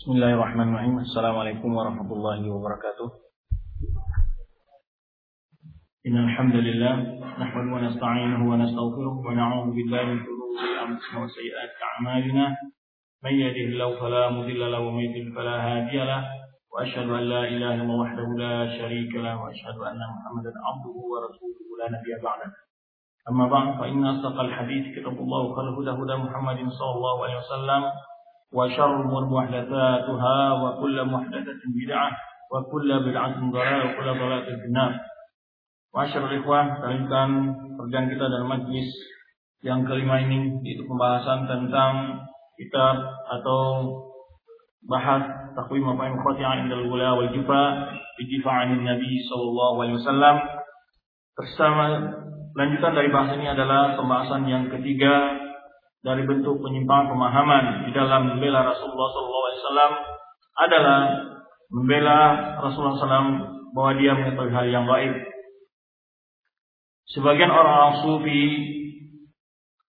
بسم الله الرحمن الرحيم السلام عليكم ورحمة الله وبركاته إن الحمد لله نحمده ونستعينه ونستغفره ونعوذ بالله من شرور أنفسنا وسيئات أعمالنا من يهده الله فلا مضل له ومن يضلل فلا هادي له وأشهد أن لا إله إلا وحده لا شريك له وأشهد أن محمدا عبده ورسوله لا نبي بعده أما بعد فإن أصدق الحديث كتاب الله وخير الهدى هدى محمد صلى الله عليه وسلم وشر الأمور محدثاتها وكل محدثة بدعة وكل بدعة ضلالة وكل ضلالة في النار. Masyarakat ikhwah, lanjutkan perjalanan kita dalam majlis yang kelima ini yaitu pembahasan tentang kitab atau bahas takwim apa yang khati'ah indal gula wal jufa bijifa'anin Nabi sallallahu alaihi wasallam. Bersama lanjutan dari bahas ini adalah pembahasan yang ketiga dari bentuk penyimpangan pemahaman di dalam membela Rasulullah SAW adalah membela Rasulullah SAW bahwa dia mengetahui hal yang gaib. Sebagian orang-orang sufi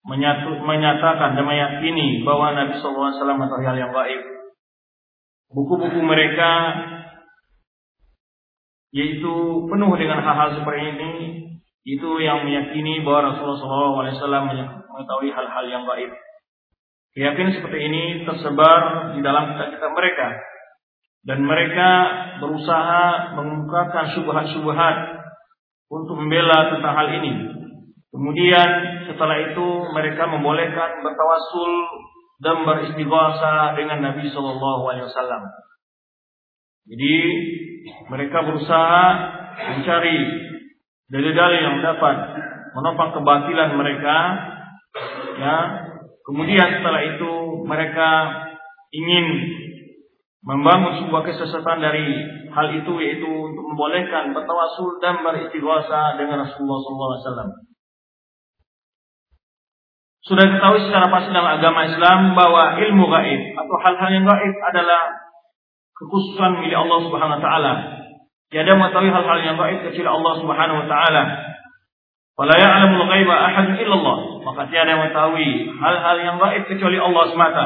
menyatu, menyatakan dan meyakini bahwa Nabi SAW mengetahui hal yang gaib. Buku-buku mereka yaitu penuh dengan hal-hal seperti ini itu yang meyakini bahwa Rasulullah SAW mengetahui hal-hal yang gaib. Keyakinan seperti ini tersebar di dalam kitab-kitab mereka dan mereka berusaha mengungkapkan syubhat-syubhat untuk membela tentang hal ini. Kemudian setelah itu mereka membolehkan bertawasul dan beristighosa dengan Nabi Shallallahu Alaihi Wasallam. Jadi mereka berusaha mencari dalil-dalil yang dapat menopang kebatilan mereka. Ya, kemudian setelah itu mereka ingin membangun sebuah kesesatan dari hal itu yaitu untuk membolehkan bertawasul dan beristighosa dengan Rasulullah SAW. Sudah ketahui secara pasti dalam agama Islam bahwa ilmu gaib atau hal-hal yang gaib adalah kekhususan milik Allah Subhanahu wa taala. Tiada mengetahui hal-hal yang gaib kecuali Allah Subhanahu wa taala. Wala ya'lamul ghaiba ahad illallah. Maka tiada yang mengetahui hal-hal yang gaib kecuali Allah semata.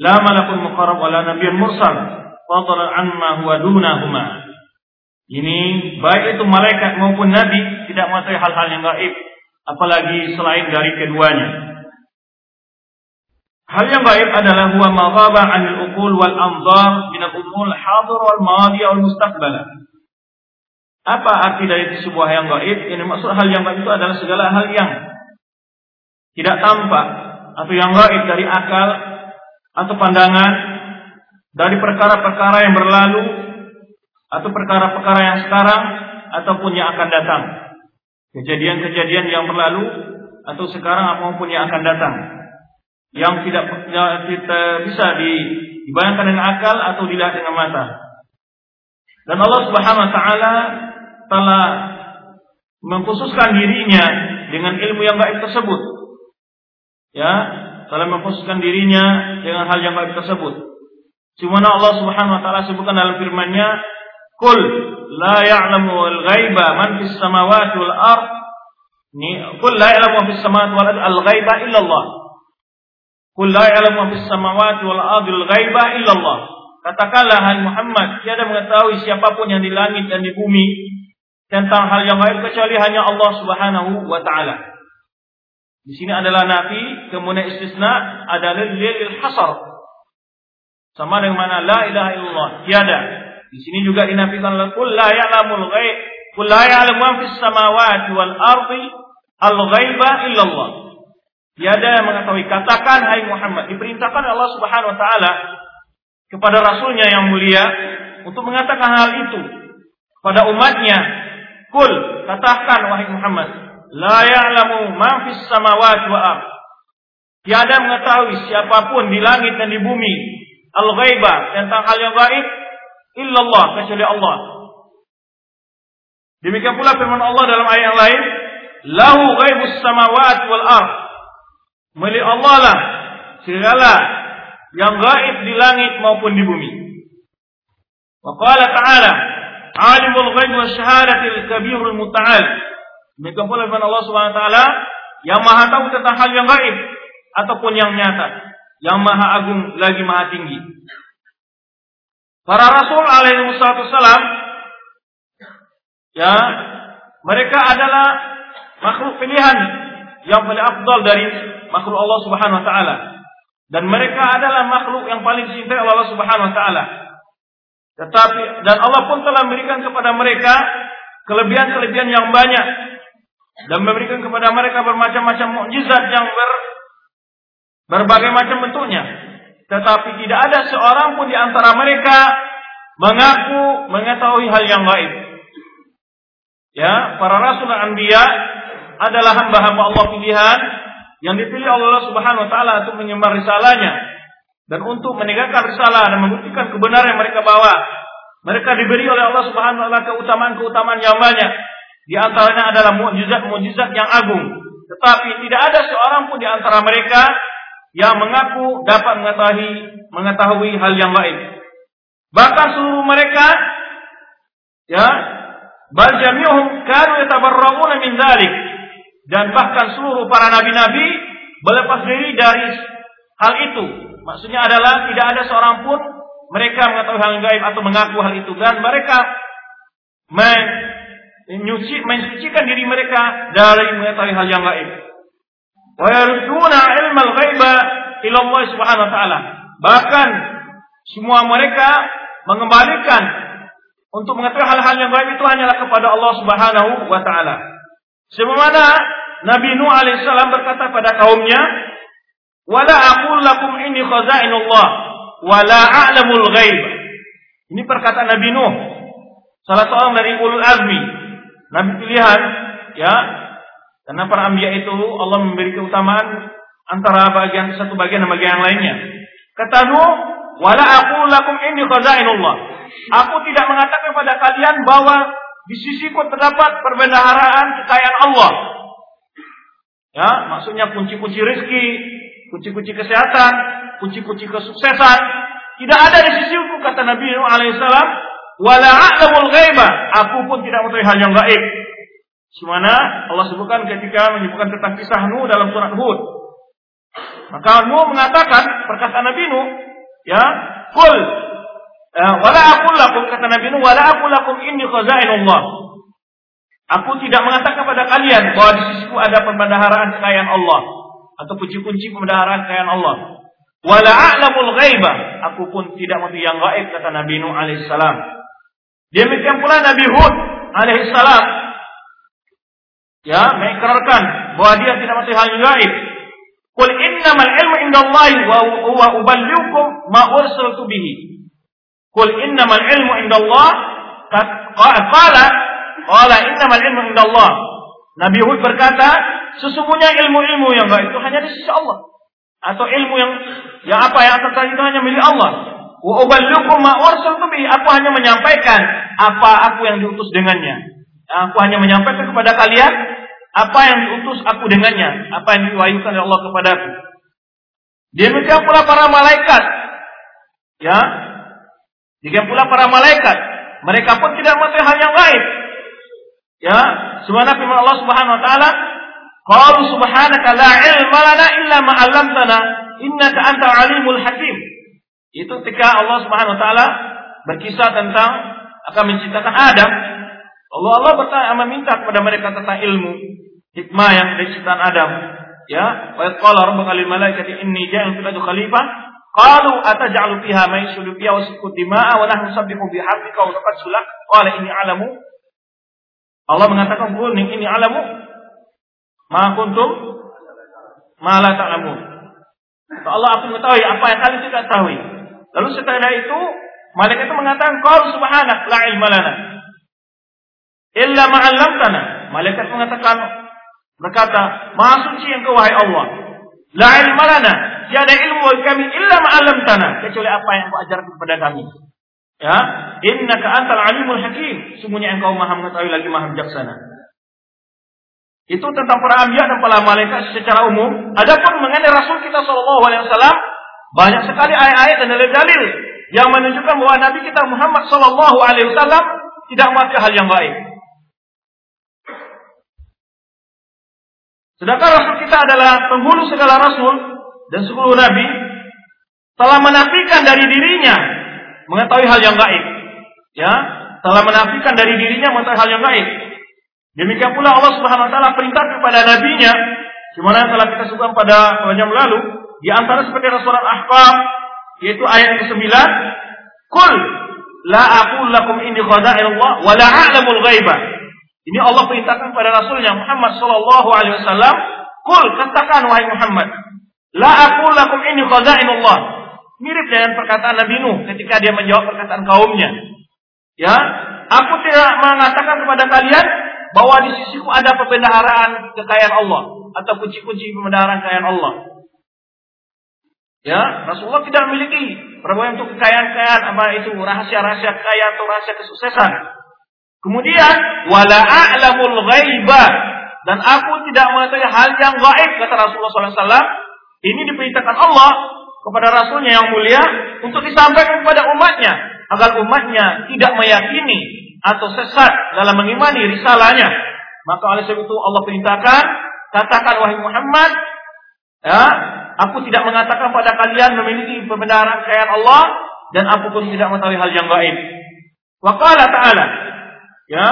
La malakun muqarrab wala nabiyyun mursal. Fadlan amma huwa dunahuma. Ini baik itu malaikat maupun nabi tidak mengetahui hal-hal yang gaib apalagi selain dari keduanya. Hal yang gaib adalah huwa ma ghaba 'anil uqul wal anzar min al-umur hadir wal madi wal mustaqbal. Apa arti dari sebuah yang gaib? Ini maksud hal yang gaib itu adalah segala hal yang tidak tampak atau yang gaib dari akal atau pandangan dari perkara-perkara yang berlalu atau perkara-perkara yang sekarang ataupun yang akan datang. Kejadian-kejadian yang berlalu atau sekarang maupun yang akan datang yang tidak tidak bisa dibayangkan dengan akal atau dilihat dengan mata. Dan Allah Subhanahu wa taala telah mengkhususkan dirinya dengan ilmu yang gaib tersebut. Ya, telah mengkhususkan dirinya dengan hal yang gaib tersebut. Cuma Allah Subhanahu wa taala sebutkan dalam firman-Nya, "Qul la ya'lamu al-ghaiba man fis samawati wal ard." "Qul la ya'lamu fis samawati wal ard al-ghaiba illa Allah." Qul la ya'lamu fis samawati wal ardi ghaiba illallah. Katakanlah hai Muhammad, tiada mengetahui siapa pun yang di langit dan di bumi tentang hal yang gaib kecuali hanya Allah Subhanahu wa taala. Di sini adalah nafi, kemudian istisna adalah lil hasar. Sama dengan mana la ilaha illallah, tiada. Di sini juga dinafikan oleh qul la ya'lamul ghaib, qul la ya'lamu man fis samawati wal ardi al ghaiba illallah. Tiada mengetahui. Katakan hai Muhammad. Diperintahkan Allah subhanahu wa ta'ala kepada Rasulnya yang mulia untuk mengatakan hal itu kepada umatnya. Kul. Katakan wahai Muhammad. La ya'lamu ma fis samawati wa ard. Tiada mengetahui siapa pun di langit dan di bumi. Al-ghaibah tentang hal yang gaib. Illallah. Kecuali Allah. Demikian pula firman Allah dalam ayat yang lain. Lahu ghaibus samawati wal ard. Milik Allah lah segala yang gaib di langit maupun di bumi. Wa ta'ala, "Alimul ghaib wa syahadati al-kabirul muta'al." Demikian pula firman Allah Subhanahu wa taala yang Maha tahu tentang hal yang gaib ataupun yang nyata, yang Maha agung lagi Maha tinggi. Para rasul alaihi wasallam ya mereka adalah makhluk pilihan yang paling afdal dari makhluk Allah Subhanahu wa taala. Dan mereka adalah makhluk yang paling dicintai oleh Allah Subhanahu wa taala. Tetapi dan Allah pun telah memberikan kepada mereka kelebihan-kelebihan yang banyak dan memberikan kepada mereka bermacam-macam mukjizat yang ber, berbagai macam bentuknya. Tetapi tidak ada seorang pun di antara mereka mengaku mengetahui hal yang gaib. Ya, para rasul dan anbiya adalah hamba-hamba Allah pilihan yang dipilih Allah Subhanahu wa taala untuk menyembah risalahnya dan untuk menegakkan risalah dan membuktikan kebenaran yang mereka bawa. Mereka diberi oleh Allah Subhanahu wa taala keutamaan-keutamaan yang banyak. Di antaranya adalah mukjizat-mukjizat yang agung. Tetapi tidak ada seorang pun di antara mereka yang mengaku dapat mengetahui mengetahui hal yang gaib. Bahkan seluruh mereka ya Bal jami'uhum kanu yatabarra'una min dzalik. Dan bahkan seluruh para nabi-nabi berlepas diri dari hal itu. Maksudnya adalah tidak ada seorang pun mereka mengetahui hal gaib atau mengaku hal itu dan mereka menyuci, diri mereka dari mengetahui hal yang gaib. Wa yarudduna ilmal ghaiba ila Subhanahu wa taala. Bahkan semua mereka mengembalikan untuk mengetahui hal-hal yang gaib itu hanyalah kepada Allah Subhanahu wa taala. Sebagaimana Nabi Nuh alaihissalam berkata pada kaumnya, "Wala aqul lakum inni khazainullah wala a'lamul ghaib." Ini perkataan Nabi Nuh, salah seorang dari ulul azmi, nabi pilihan, ya. Karena para anbiya itu Allah memberi keutamaan antara bagian satu bagian dan bagian yang lainnya. Kata Nuh, "Wala aqul lakum inni khazainullah." Aku tidak mengatakan kepada kalian bahwa di sisiku terdapat perbendaharaan kekayaan Allah. Ya, maksudnya kunci-kunci rezeki, kunci-kunci kesehatan, kunci-kunci kesuksesan. Tidak ada di sisiku kata Nabi Nuh alaihissalam. Wala a'lamul. Aku pun tidak mengetahui hal yang gaib. Semana Allah sebutkan ketika menyebutkan tentang kisah Nuh dalam surat Hud. Maka Nuh mengatakan perkataan Nabi Nuh, ya, kul wala aku lakum kata Nabi Nuh, wala aku lakum inni khazainullah. Aku tidak mengatakan kepada kalian bahwa di sisiku ada pembendaharaan kekayaan Allah atau kunci-kunci pembendaharaan kekayaan Allah. Wala a'lamul ghaiba. Aku pun tidak mengerti yang gaib kata Nabi Nuh alaihissalam. Demikian pula Nabi Hud alaihissalam ya mengikrarkan bahwa dia tidak mengerti hal yang gaib. Qul innamal ilmu indallahi wa huwa uballighukum ma ursiltu bihi. Qul innamal ilmu indallah qala qala innamal ilmu indallah. Nabi Hud berkata, sesungguhnya ilmu-ilmu yang baik itu hanya di sisi Allah. Atau ilmu yang yang apa yang terkait itu hanya milik Allah. Wa uballighukum ma bihi. Aku hanya menyampaikan apa aku yang diutus dengannya. Aku hanya menyampaikan kepada kalian apa yang diutus aku dengannya, apa yang diwahyukan oleh Allah kepadaku. Demikian pula para malaikat. Ya, Demikian pula para malaikat, mereka pun tidak mengetahui hal yang lain. Ya, subhanahu firman Allah Subhanahu wa taala, "Qalu subhanaka la ilma lana illa ma 'allamtana, innaka antal alimul hakim." Itu ketika Allah Subhanahu wa taala berkisah tentang akan menciptakan Adam. Allah Allah bertanya meminta kepada mereka tentang ilmu hikmah yang dari ciptaan Adam. Ya, wa qala rabbuka lil malaikati inni ja'ilun fil khalifah Qalu ataj'alu fiha man yusyriku fiha wa yasfiku dima'a wa nahnu nusabbihu bihamdika wa nuqaddisu lak. Qala inni a'lamu. Allah mengatakan qul inni a'lamu ma kuntum ma la ta'lamun. Allah aku mengetahui apa yang kalian tidak tahu. Lalu setelah itu malaikat itu mengatakan qul subhanak la ilma lana illa ma 'allamtana. Malaikat mengatakan berkata, Maha suci engkau wahai Allah. La ilma lana tiada ilmu bagi kami illa ma'alam tanah kecuali apa yang kau ajarkan kepada kami. Ya, innaka antal alimul hakim. Sungguhnya engkau maha mengetahui lagi maha bijaksana. Itu tentang para anbiya dan para malaikat secara umum. Adapun mengenai Rasul kita Wasallam banyak sekali ayat-ayat dan dalil-dalil yang menunjukkan bahwa Nabi kita Muhammad Wasallam tidak mati hal yang baik. Sedangkan Rasul kita adalah penghulu segala Rasul dan sepuluh nabi telah menafikan dari dirinya mengetahui hal yang gaib. Ya, telah menafikan dari dirinya mengetahui hal yang gaib. Demikian pula Allah Subhanahu wa taala perintah kepada nabinya Gimana telah kita sebutkan pada yang lalu di antara seperti surat Ahqaf yaitu ayat ke-9 Kul la aqul lakum inni khaza'ilullah wa la a'lamul ghaibah ini Allah perintahkan kepada Rasulnya Muhammad sallallahu alaihi wasallam Kul katakan wahai Muhammad la aqul lakum inni khaza'ilullah mirip dengan perkataan Nabi Nuh ketika dia menjawab perkataan kaumnya ya aku tidak mengatakan kepada kalian bahwa di sisiku ada pembendaharaan kekayaan Allah atau kunci-kunci pembendaharaan kekayaan Allah. Ya, Rasulullah tidak memiliki berbagai untuk kekayaan-kekayaan apa itu rahasia-rahasia kekayaan atau rahasia kesuksesan. Kemudian wala a'lamul ghaiba dan aku tidak mengetahui hal yang gaib kata Rasulullah SAW. Ini diperintahkan Allah kepada Rasulnya yang mulia untuk disampaikan kepada umatnya agar umatnya tidak meyakini atau sesat dalam mengimani risalahnya. Maka oleh sebab itu Allah perintahkan, katakan wahai Muhammad, ya, aku tidak mengatakan pada kalian memiliki pembenaran kekayaan Allah dan aku pun tidak mengetahui hal yang gaib. Wa qala ta'ala, ya.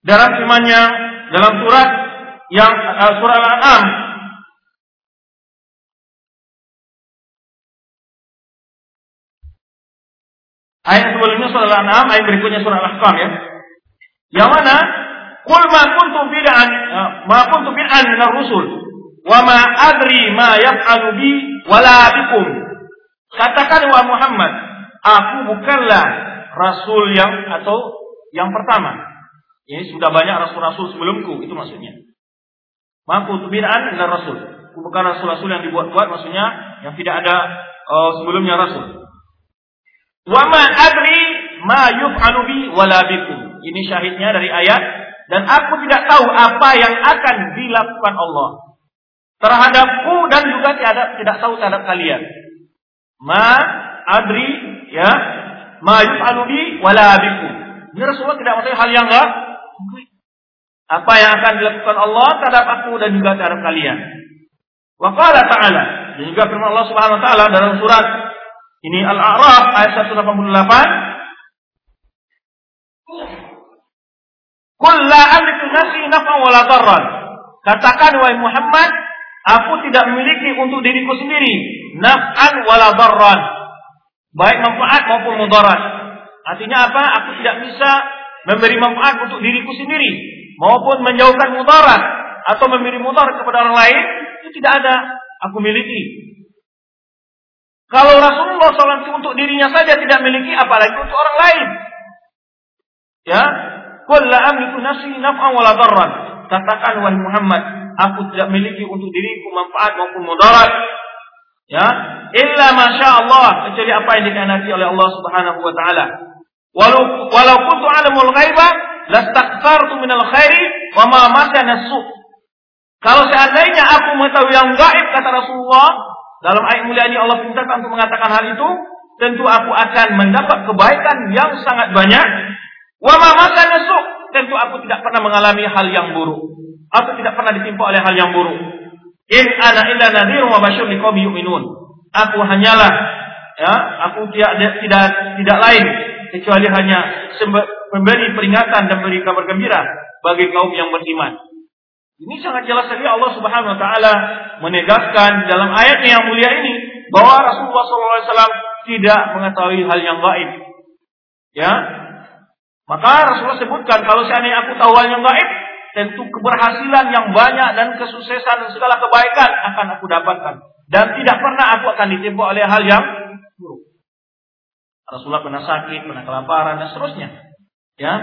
Dalam firman-Nya dalam surat yang uh, surah Al-An'am Ayat sebelumnya surah Al-An'am, ayat berikutnya surah Al-Ahqam ya. Yang mana? Qul ma kuntu bid'an ya, ma kuntu bid'an min ar-rusul wa ma adri ma yaf'alu bi wala bikum. Katakan wa Muhammad, aku bukanlah rasul yang atau yang pertama. Ini sudah banyak rasul-rasul sebelumku, itu maksudnya. Ma kuntu bid'an min ar-rasul. Bukan rasul-rasul yang dibuat-buat maksudnya yang tidak ada uh, sebelumnya rasul. Wa ma adri ma yuf'alu wala. Ini syahidnya dari ayat dan aku tidak tahu apa yang akan dilakukan Allah terhadapku dan juga tidak tidak tahu terhadap kalian. Ma adri ya ma yuf'alu bi wala. Ini Rasulullah tidak mengetahui hal yang enggak apa yang akan dilakukan Allah terhadap aku dan juga terhadap kalian. Wa qala ta'ala dan juga firman Allah Subhanahu wa taala dalam surat ini Al-A'raf ayat 188. Qul la amliku nafsi naf'an wala darran. Katakan wahai Muhammad, aku tidak memiliki untuk diriku sendiri naf'an wala darran. Baik manfaat maupun mudarat. Artinya apa? Aku tidak bisa memberi manfaat untuk diriku sendiri maupun menjauhkan mudarat atau memberi mudarat kepada orang lain itu tidak ada aku miliki. Kalau Rasulullah SAW untuk dirinya saja tidak memiliki, apalagi untuk orang lain. Ya, Qul la amliku nafsi naf'an wala darran. Katakan wahai Muhammad, aku tidak memiliki untuk diriku manfaat maupun mudarat. Ya, illa masya Allah, kecuali apa yang dikehendaki oleh Allah Subhanahu wa taala. Walau walau kuntu alamul ghaiba lastaghfartu minal khairi wa ma masana Kalau seandainya aku mengetahui yang gaib kata Rasulullah, dalam ayat mulia ini Allah perintahkan untuk mengatakan hal itu, tentu aku akan mendapat kebaikan yang sangat banyak. Wa ma nasuk, tentu aku tidak pernah mengalami hal yang buruk atau tidak pernah ditimpa oleh hal yang buruk. In ana illa nadhirun wa basyirun liqaumin yu'minun. Aku hanyalah ya, aku tidak tidak tidak lain kecuali hanya memberi peringatan dan beri kabar gembira bagi kaum yang beriman. Ini sangat jelas sekali Allah Subhanahu wa taala menegaskan dalam ayatnya yang mulia ini bahwa Rasulullah SAW tidak mengetahui hal yang gaib. Ya. Maka Rasulullah sebutkan kalau seandainya aku tahu hal yang gaib, tentu keberhasilan yang banyak dan kesuksesan dan segala kebaikan akan aku dapatkan dan tidak pernah aku akan ditimpa oleh hal yang buruk. Rasulullah pernah sakit, pernah kelaparan dan seterusnya. Ya,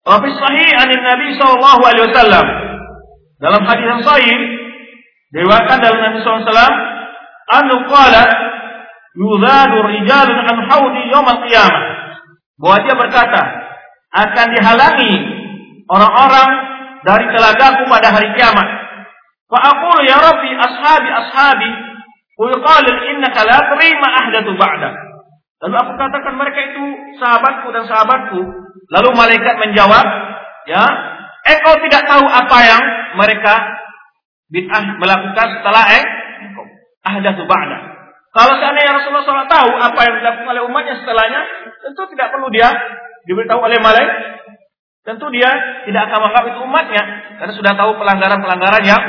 Wa fi sahih anin Nabi sallallahu alaihi wasallam. Dalam hadis yang sahih diriwayatkan dari Nabi sallallahu alaihi wasallam anhu qala yuzadu rijalun an haudi yaumil qiyamah. Bahwa dia berkata akan dihalangi orang-orang dari telagaku pada hari kiamat. Fa aqulu ya Rabbi ashabi ashabi wa innaka la terima ahdathu ba'da. Lalu aku katakan mereka itu sahabatku dan sahabatku Lalu malaikat menjawab, ya, engkau tidak tahu apa yang mereka bid'ah melakukan setelah eh. Ahdatsu ba'da. Kalau seandainya Rasulullah SAW tahu apa yang dilakukan oleh umatnya setelahnya, tentu tidak perlu dia diberitahu oleh malaikat. Tentu dia tidak akan menganggap itu umatnya karena sudah tahu pelanggaran-pelanggaran yang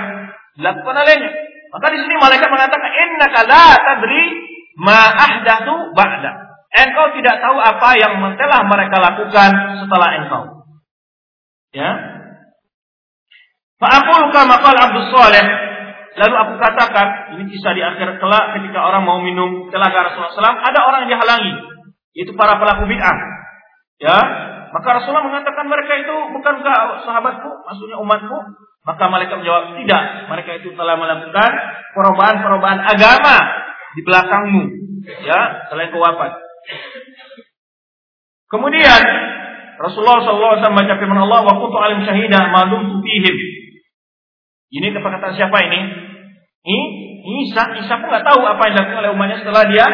dilakukan olehnya. Maka di sini malaikat mengatakan innaka la tadri ma ahdatsu ba'da. Engkau tidak tahu apa yang telah mereka lakukan setelah engkau. Ya. Fa aqulu kama qala Abdus Saleh Lalu aku katakan, ini kisah di akhir kelak ketika orang mau minum telaga Rasulullah SAW, ada orang yang dihalangi, yaitu para pelaku bid'ah. Ya, maka Rasulullah mengatakan mereka itu bukankah sahabatku, maksudnya umatku? Maka malaikat menjawab, tidak. Mereka itu telah melakukan perubahan-perubahan agama di belakangmu, ya, selain kewafat. Kemudian Rasulullah SAW baca firman Allah, "Wa kuntu alim syahidah ma dumtu fihim." Ini perkataan siapa ini? Ini Isa. Isa pun nggak tahu apa yang dilakukan oleh umatnya setelah dia.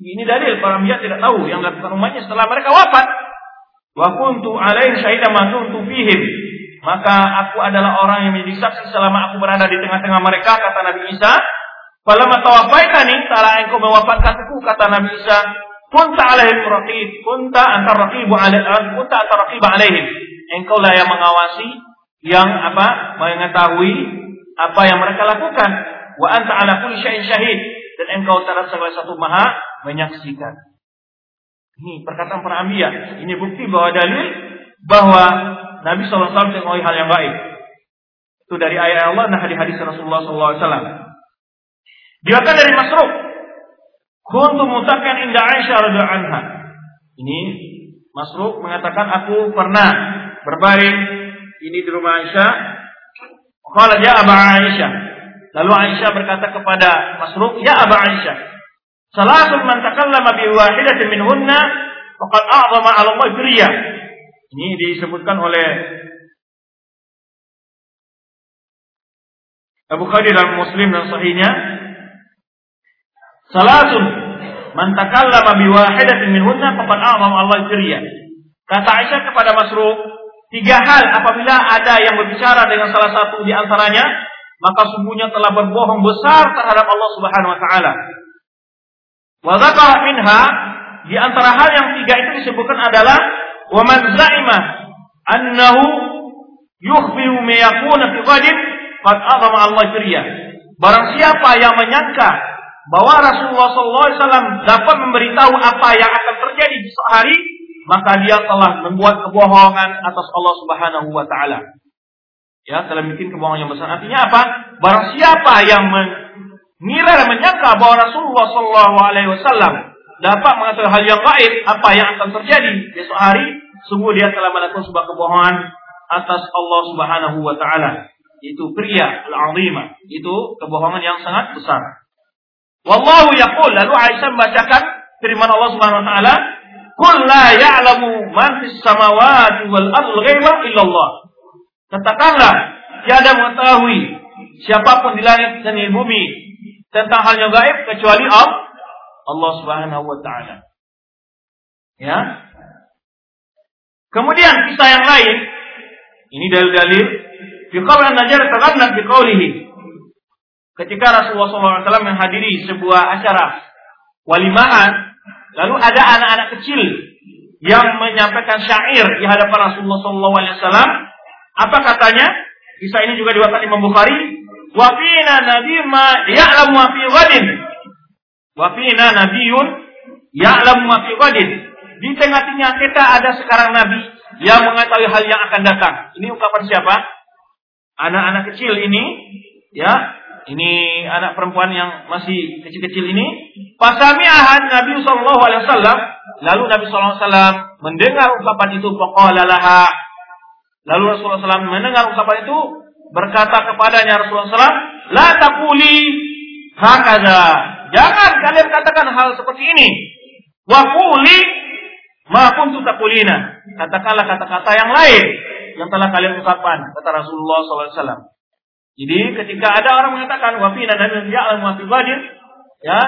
Ini dalil para ambiyah tidak tahu yang dilakukan umatnya setelah mereka wafat. Wa kuntu alaihim syahidan ma fihim. Maka aku adalah orang yang menjadi saksi selama aku berada di tengah-tengah mereka kata Nabi Isa. Falamma tawafaitani tala engkau mewafatkanku kata Nabi Isa. Kunta alaihim raqib, kunta antar raqibu alaihim, kunta antar raqib alaihim. Engkau lah yang mengawasi yang apa mengetahui apa yang mereka lakukan wa anta ala kulli syai'in syahid dan engkau terhadap segala satu maha menyaksikan ini perkataan para anbiya. Ini bukti bahwa dalil bahwa Nabi SAW mengetahui hal yang baik itu dari ayat Allah dan hadis-hadis Rasulullah SAW Diriwayatkan dari Masruk kuntu mutakan inda Aisyah radhiyallahu anha. Ini Masruk mengatakan aku pernah berbaring ini di rumah Aisyah. Qala ya Aba Aisyah. Lalu Aisyah berkata kepada Masruq, "Ya Aba Aisyah, salasun man takallama bi wahidatin minhunna faqad a'zama 'ala Allah firya." Ini disebutkan oleh Abu Khadir dalam Muslim dan sahihnya. Salasun man takallama bi wahidatin minhunna faqad a'zama Allah firya. Kata Aisyah kepada Masruq, Tiga hal apabila ada yang berbicara dengan salah satu di antaranya, maka sungguhnya telah berbohong besar terhadap Allah Subhanahu wa taala. Wa minha di antara hal yang tiga itu disebutkan adalah wa man za'ima annahu yukhbiru ma yakuna fi ghadin qad azama Allah firya. Barang siapa yang menyangka bahwa Rasulullah SAW dapat memberitahu apa yang akan terjadi di hari maka dia telah membuat kebohongan atas Allah Subhanahu wa taala. Ya, telah bikin kebohongan yang besar. Artinya apa? Barang siapa yang mengira dan menyangka bahwa Rasulullah Shallallahu alaihi wasallam dapat mengetahui hal yang gaib, apa yang akan terjadi besok hari, sungguh dia telah melakukan sebuah kebohongan atas Allah Subhanahu wa taala. Itu pria al-azimah. Itu kebohongan yang sangat besar. Wallahu yaqul lalu Aisyah membacakan firman Allah Subhanahu wa taala Qul la ya'lamu man fis samawati wal ardi ghaiba illallah. Katakanlah, tiada mengetahui siapa pun di langit dan di bumi tentang hal yang gaib kecuali Allah, Subhanahu wa taala. Ya. Kemudian kisah yang lain, ini dalil-dalil fi qawl an-najar tagannat bi qawlihi. Ketika Rasulullah SAW menghadiri sebuah acara walimahan Lalu ada anak-anak kecil yang menyampaikan syair di hadapan Rasulullah SAW. Apa katanya? Kisah ini juga diwakili Imam Bukhari. Wafina nabi ma ya'lamu ma fi ghadin. Wafina nabiyun ya'lamu ma fi ghadin. Di tengah-tengah kita ada sekarang nabi yang mengetahui hal yang akan datang. Ini ungkapan siapa? Anak-anak kecil ini ya ini anak perempuan yang masih kecil-kecil ini. Pasami'ahan Nabi Sallallahu Alaihi Wasallam. Lalu Nabi Sallallahu Alaihi Wasallam mendengar ungkapan itu. Faqala Lalu Rasulullah SAW mendengar ungkapan itu. Berkata kepadanya Rasulullah SAW. La takuli hakada. Jangan kalian katakan hal seperti ini. Wa kuli ma kuntu takulina. Katakanlah kata-kata yang lain yang telah kalian ucapkan kata Rasulullah SAW. Jadi ketika ada orang mengatakan wafina dan ya'lam wa ya,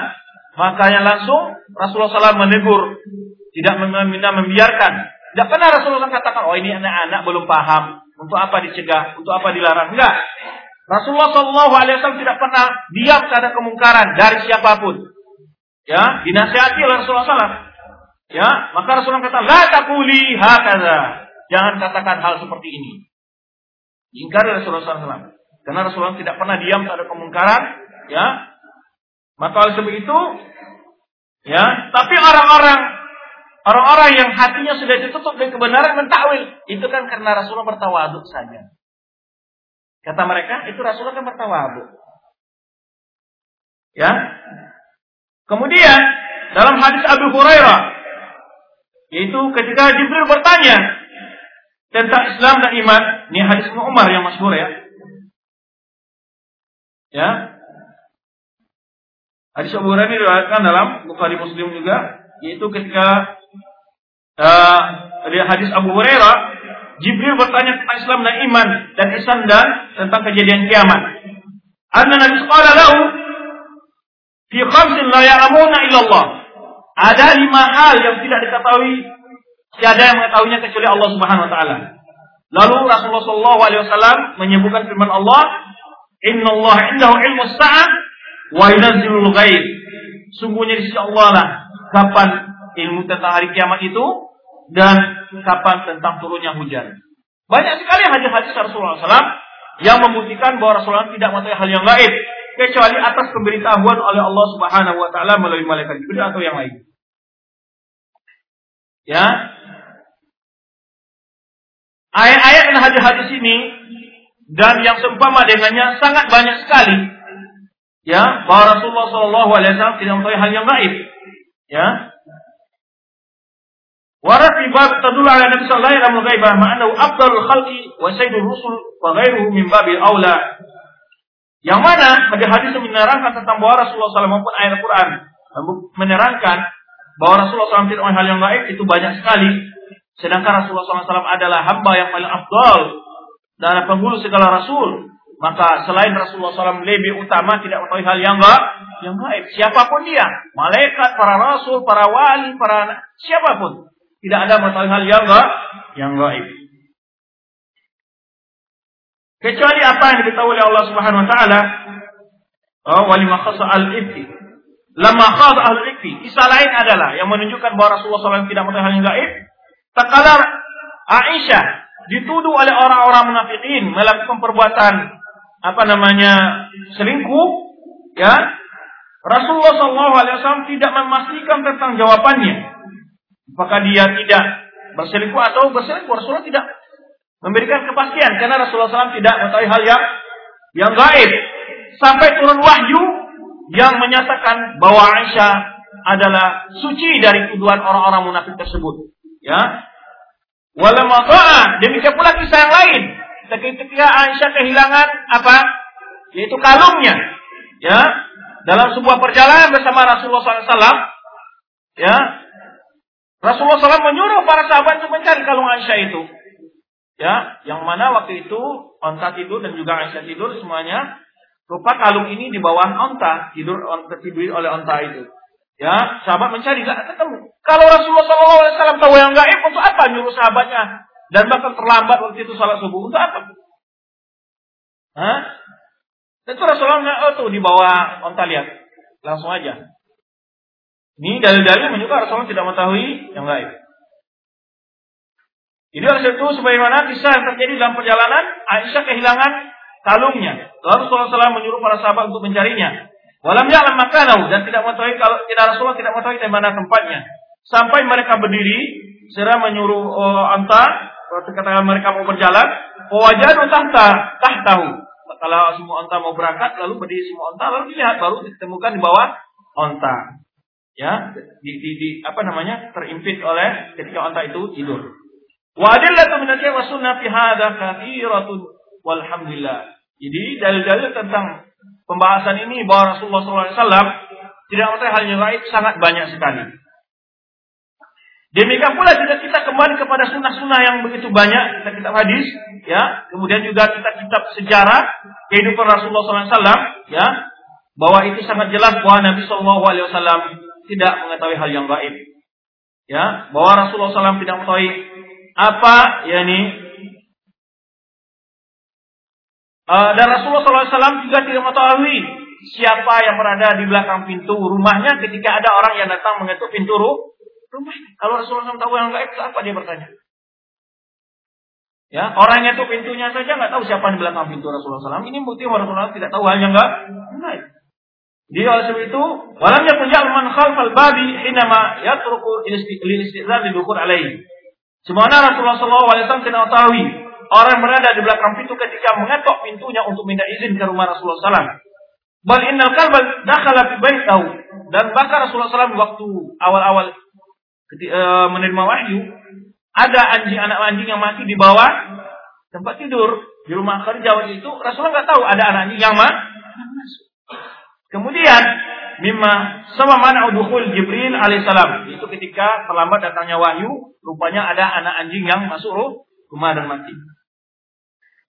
makanya langsung Rasulullah SAW menegur, tidak membiarkan. Tidak pernah Rasulullah SAW katakan, oh ini anak-anak belum paham, untuk apa dicegah, untuk apa dilarang. Enggak. Rasulullah Shallallahu Alaihi Wasallam tidak pernah diam terhadap kemungkaran dari siapa pun. Ya, dinasihati oleh Rasulullah SAW. Ya, maka Rasulullah kata, la takuli hakaza. Jangan katakan hal seperti ini. Ingkar Rasulullah SAW. Karena Rasulullah tidak pernah diam terhadap kemungkaran. Ya, maka oleh sebab itu, ya, tapi orang-orang orang-orang yang hatinya sudah ditutup dengan kebenaran mentakwil, itu kan karena Rasulullah bertawaduk saja. Kata mereka, itu Rasulullah kan bertawaduk. Ya. Kemudian dalam hadis Abu Hurairah yaitu ketika Jibril bertanya tentang Islam dan iman, ini hadis Umar yang masyhur ya. Ya. Hadis Abu Hurairah ini dalam Bukhari Muslim juga, yaitu ketika uh, hadis Abu Hurairah, Jibril bertanya tentang Islam dan iman dan ihsan dan tentang kejadian kiamat. Anna Nabi sallallahu lahu fi khamsin la ya'lamuna illallah. Ada lima hal yang tidak diketahui tiada yang mengetahuinya kecuali Allah Subhanahu wa taala. Lalu Rasulullah sallallahu alaihi wasallam menyebutkan firman Allah, "Inna Allah indahu ilmu sa'ah wa yunazzilul ghaib." Sungguhnya di sisi Allah lah kapan ilmu tentang hari kiamat itu dan kapan tentang turunnya hujan. Banyak sekali hadis-hadis Rasulullah SAW yang membuktikan bahwa Rasulullah tidak mengetahui hal yang gaib kecuali atas pemberitahuan oleh Allah Subhanahu wa taala melalui malaikat Jibril atau yang lain. Ya. Ayat-ayat dan hadis-hadis ini dan yang seumpama dengannya sangat banyak sekali. Ya, bahwa Rasulullah wasallam tidak mengetahui hal yang gaib. Ya. Bab tadullu ala Nabi sallallahu alaihi wasallam ghaibah ma'anahu afdalul khalqi wa sayyidul rusul wa ghairuhu min. Yang mana hadis-hadis menerangkan tentang bahwa Rasulullah SAW maupun ayat Al-Quran menerangkan bahwa Rasulullah SAW tidak hal yang gaib itu banyak sekali. Sedangkan Rasulullah SAW adalah hamba yang paling afdal dan penghulu segala Rasul. Maka selain Rasulullah SAW lebih utama tidak mengetahui hal yang gaib, yang gaib. Siapa pun dia, malaikat, para rasul, para wali, para siapa pun tidak ada mengetahui hal yang gaib, yang gaib. Kecuali apa yang diketahui oleh Allah Subhanahu wa taala. Oh, wali makhasa al-ibti. Lama khas al-ibti. Kisah lain adalah yang menunjukkan bahwa Rasulullah SAW tidak mengetahui hal yang gaib. Takala Aisyah dituduh oleh orang-orang munafikin melakukan perbuatan apa namanya selingkuh, ya Rasulullah SAW tidak memastikan tentang jawabannya. Apakah dia tidak berselingkuh atau berselingkuh? Rasulullah tidak memberikan kepastian karena Rasulullah SAW tidak mengetahui hal yang yang gaib sampai turun wahyu yang menyatakan bahwa Aisyah adalah suci dari tuduhan orang-orang munafik tersebut. Ya. Walamma demikian pula kisah yang lain. Ketika Aisyah kehilangan apa? Yaitu kalungnya. Ya. Dalam sebuah perjalanan bersama Rasulullah SAW. Ya. Rasulullah SAW menyuruh para sahabat untuk mencari kalung Aisyah itu. Ya, yang mana waktu itu onta tidur dan juga Aisyah tidur semuanya. Rupa kalung ini di bawah onta tidur onta tidur oleh onta itu. Ya, sahabat mencari nggak ketemu. Kalau Rasulullah SAW tahu yang gaib untuk apa nyuruh sahabatnya dan bahkan terlambat waktu itu salat subuh untuk apa? Hah? Tentu Rasulullah nggak oh tuh di bawah onta lihat langsung aja. Ini dalil-dalil menunjukkan Rasulullah tidak mengetahui yang gaib. Ini oleh itu sebagaimana kisah yang terjadi dalam perjalanan Aisyah kehilangan kalungnya. Lalu Rasulullah menyuruh para sahabat untuk mencarinya. Walam ya'lam makanahu dan tidak mengetahui kalau tidak Rasulullah tidak mengetahui di mana tempatnya. Sampai mereka berdiri, serah menyuruh uh, anta, ketika mereka mau berjalan, wajadu tahta, tahtahu. Kalau semua onta mau berangkat, lalu berdiri semua onta, lalu dilihat baru ditemukan di bawah onta. Ya, di, di, di apa namanya terimpit oleh ketika onta itu tidur. Wa adillatu min al sunnah fi kathiratun walhamdulillah. Jadi dalil-dalil tentang pembahasan ini bahwa Rasulullah SAW tidak mengetahui hal yang gaib sangat banyak sekali. Demikian pula jika kita kembali kepada sunnah-sunnah yang begitu banyak, kita kitab hadis, ya, kemudian juga kita kitab sejarah kehidupan Rasulullah SAW, ya, bahwa itu sangat jelas bahwa Nabi SAW tidak mengetahui hal yang gaib, ya, bahwa Rasulullah SAW tidak mengetahui apa yakni Uh, dan Rasulullah SAW juga tidak mengetahui siapa yang berada di belakang pintu rumahnya ketika ada orang yang datang mengetuk pintu rumahnya. Kalau Rasulullah SAW tahu yang gaib, apa dia bertanya? Ya, orangnya itu pintunya saja nggak tahu siapa di belakang pintu Rasulullah SAW. Ini bukti Rasulullah tidak tahu hal yang nggak gaib. Dia oleh sebab itu, walamnya punya man khalfal babi hinama yatruku lil istizan didukur alaihi. Semana Rasulullah SAW tidak tahu orang berada di belakang pintu ketika mengetok pintunya untuk minta izin ke rumah Rasulullah SAW. Bal innal kalba dakhala fi baitahu dan bahkan Rasulullah SAW waktu awal-awal uh, menerima wahyu ada anjing anak anjing yang mati di bawah tempat tidur di rumah kerja waktu itu Rasulullah nggak tahu ada anak anjing yang masuk. Kemudian mimma sama mana uduhul Jibril alaihissalam itu ketika terlambat datangnya wahyu rupanya ada anak anjing yang masuk rumah dan mati.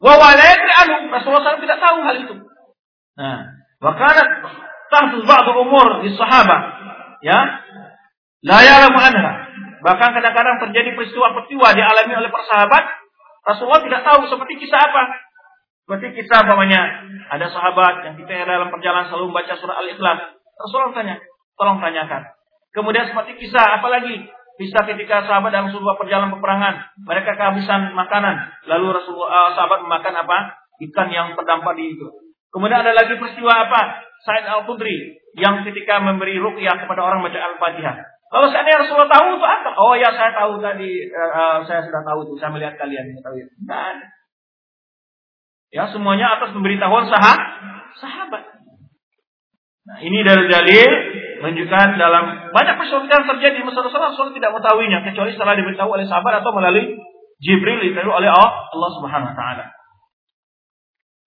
Wa anu Rasulullah SAW tidak tahu hal itu. Nah, wakanat tahtu ba'd umur di sahabat ya la ya'lamu anha Bahkan kadang-kadang terjadi peristiwa-peristiwa dialami oleh para sahabat. Rasulullah tidak tahu seperti kisah apa. Seperti kisah umpamanya ada sahabat yang kita dalam perjalanan selalu membaca surah Al-Ikhlas. Rasulullah tanya, tolong tanyakan. Kemudian seperti kisah apa lagi? Kisah ketika sahabat dalam sebuah perjalanan peperangan, mereka kehabisan makanan, lalu Rasulullah uh, sahabat memakan apa? Ikan yang terdampar di itu. Kemudian ada lagi peristiwa apa? Said Al-Qudri yang ketika memberi ruqyah kepada orang baca Al-Fatihah. Kalau seandainya Rasulullah tahu itu apa? Oh ya saya tahu tadi, uh, saya sudah tahu itu, saya melihat kalian mengetahui. Tidak Ya semuanya atas pemberitahuan sah sahabat. Nah ini dari dalil menunjukkan dalam banyak peristiwa yang terjadi masa Rasulullah Rasulullah tidak mengetahuinya kecuali setelah diberitahu oleh sahabat atau melalui Jibril itu oleh Allah Subhanahu Wa Taala.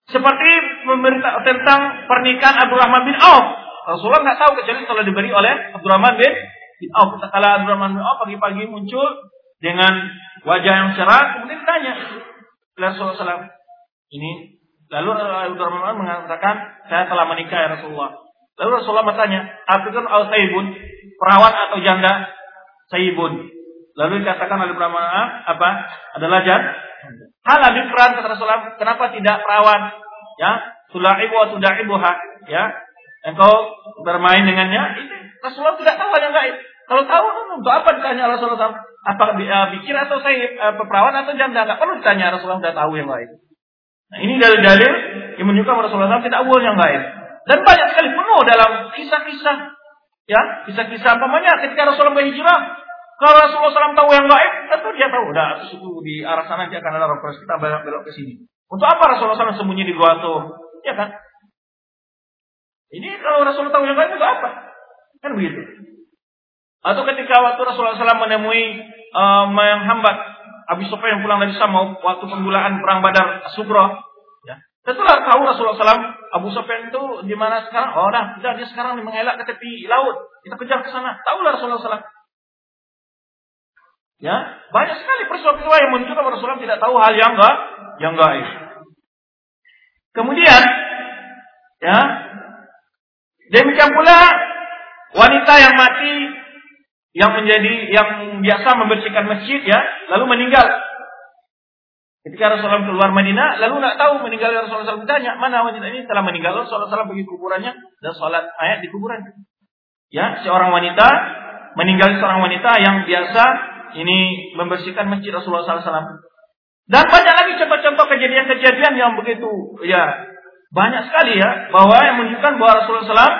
Seperti memberitahu tentang pernikahan Abdurrahman bin Auf. Rasulullah nggak tahu kecuali setelah diberi oleh Abdurrahman bin bin Auf. Kala Abdurrahman bin Auf pagi-pagi muncul dengan wajah yang cerah, kemudian ditanya Rasulullah. Ini lalu Abdurrahman mengatakan, saya telah menikah ya Rasulullah. Lalu Rasulullah bertanya, Apakah al saibun, perawan atau janda? Saibun. Lalu dikatakan oleh Abdurrahman apa? Adalah janda. Hal peran kata Rasulullah, kenapa tidak perawan? Ya, sulaibu atau da'ibuha, ya. Engkau bermain dengannya, itu Rasulullah tidak tahu yang gaib. Kalau tahu, untuk apa ditanya Rasulullah? Apa uh, pikir atau saya uh, peperawan atau janda? Tidak perlu ditanya Rasulullah sudah tahu yang lain. Nah, ini dalil-dalil yang menunjukkan Rasulullah SAW tidak tahu yang lain. Dan banyak sekali penuh dalam kisah-kisah. Ya, kisah-kisah apa ketika Rasulullah berhijrah. Kalau Rasulullah SAW tahu yang lain, tentu dia tahu. Udah, itu di arah sana dia akan ada rompes. Kita belok ke sini. Untuk apa Rasulullah SAW sembunyi di gua itu? Ya kan? Ini kalau Rasulullah tahu yang lain untuk apa? Kan begitu. Atau ketika waktu Rasulullah SAW menemui uh, menghambat Abu Sufyan pulang dari Sama waktu penggulaan perang Badar Subro, ya. Tentulah tahu Rasulullah SAW Abu Sufyan itu di mana sekarang? Oh, dah, tidak dia sekarang mengelak ke tepi laut. Kita kejar ke sana. Tahulah Rasulullah SAW. Ya, banyak sekali peristiwa-peristiwa yang menunjukkan Rasulullah tidak tahu hal yang enggak yang gaib. Kemudian, ya, demikian pula wanita yang mati yang menjadi yang biasa membersihkan masjid ya, lalu meninggal. Ketika Rasulullah keluar Madinah, lalu tidak tahu meninggal Rasulullah SAW ditanya, mana wanita ini telah meninggal. Rasulullah SAW pergi kuburannya dan sholat ayat di kuburan. Ya, seorang wanita meninggal seorang wanita yang biasa ini membersihkan masjid Rasulullah SAW. Dan banyak lagi contoh-contoh kejadian-kejadian yang begitu ya banyak sekali ya bahwa yang menunjukkan bahwa Rasulullah SAW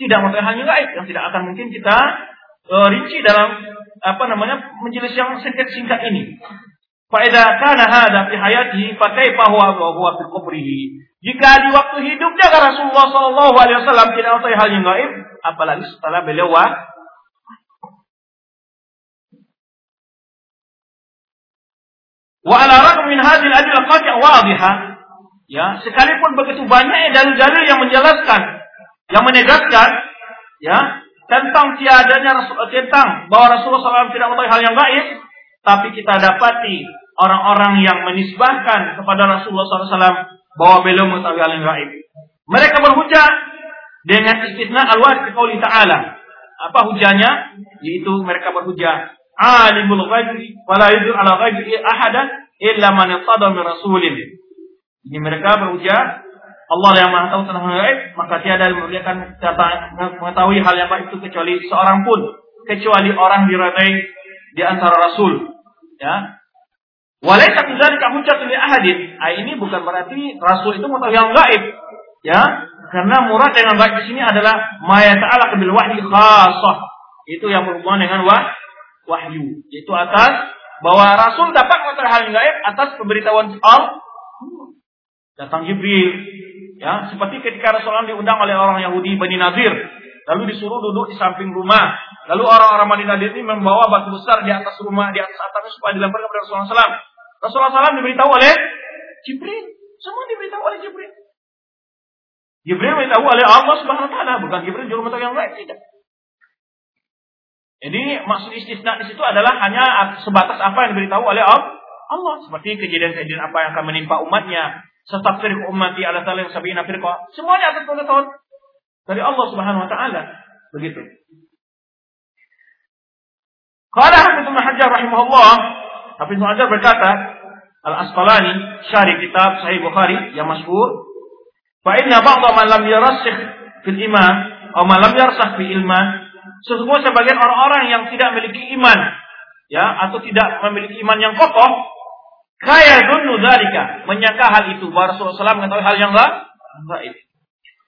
tidak mengetahui hal gaib yang tidak akan mungkin kita uh, rinci dalam apa namanya majelis yang singkat-singkat ini. Faedah kana hada fi hayatihi fa kaifa huwa huwa fi qabrihi. Jika di waktu hidupnya Rasulullah sallallahu alaihi wasallam tidak mengetahui hal yang gaib, apalagi setelah beliau Wa ala raqm min hadhihi al-adillah qati' wadihah. Ya, sekalipun begitu banyak dalil-dalil yang menjelaskan, yang menegaskan, ya, tentang tiadanya tentang bahwa Rasulullah SAW tidak mengetahui hal yang gaib, tapi kita dapati orang-orang yang menisbahkan kepada Rasulullah SAW bahwa beliau mengetahui hal yang gaib. Mereka berhujah dengan istitna al-wahid qauli ta'ala. Apa hujahnya? Yaitu mereka berhujah alimul ghaibi wa la yudur ala ghaibi ahada illa man min rasulin. Ini mereka berujar Allah yang maha tahu tentang maka tiada yang akan mengetahui hal yang gaib itu kecuali seorang pun, kecuali orang diradai di antara rasul. Ya. Walaysa dzalika hujjatun li ahadin. Ah, ini bukan berarti rasul itu mengetahui yang gaib. Ya, karena murad dengan gaib di sini adalah ma yata'allaq bil wahyi khassah. Itu yang berhubungan dengan wah, wahyu. Itu atas bahwa rasul dapat mengetahui hal yang gaib atas pemberitahuan Allah. Datang Jibril, Ya, seperti ketika Rasulullah diundang oleh orang Yahudi Bani Nadir, lalu disuruh duduk di samping rumah. Lalu orang-orang Bani Nadir ini membawa batu besar di atas rumah, di atas atapnya supaya dilemparkan kepada Rasulullah SAW. Rasulullah SAW diberitahu oleh Jibril. Semua diberitahu oleh Jibril. Jibril diberitahu oleh Allah Subhanahu wa taala, bukan Jibril juru mengetahui yang lain, tidak. Jadi maksud istisna di situ adalah hanya sebatas apa yang diberitahu oleh Allah, seperti kejadian-kejadian apa yang akan menimpa umatnya, Satafriq ummati ala salim sabina firqa. Semuanya atas pengetahuan dari Allah Subhanahu wa taala. Begitu. Qala Hafiz Ibnu Hajar rahimahullah, Hafiz Ibnu Hajar berkata, Al-Asqalani syarih kitab Sahih Bukhari yang masyhur, fa inna ba'dha man lam yarassikh fil iman atau man lam yarsakh fi ilman, sesungguhnya sebagian orang-orang yang tidak memiliki iman ya atau tidak memiliki iman yang kokoh Kaya dunu dzalika, menyangka hal itu bahwa Rasulullah SAW mengetahui hal yang gaib.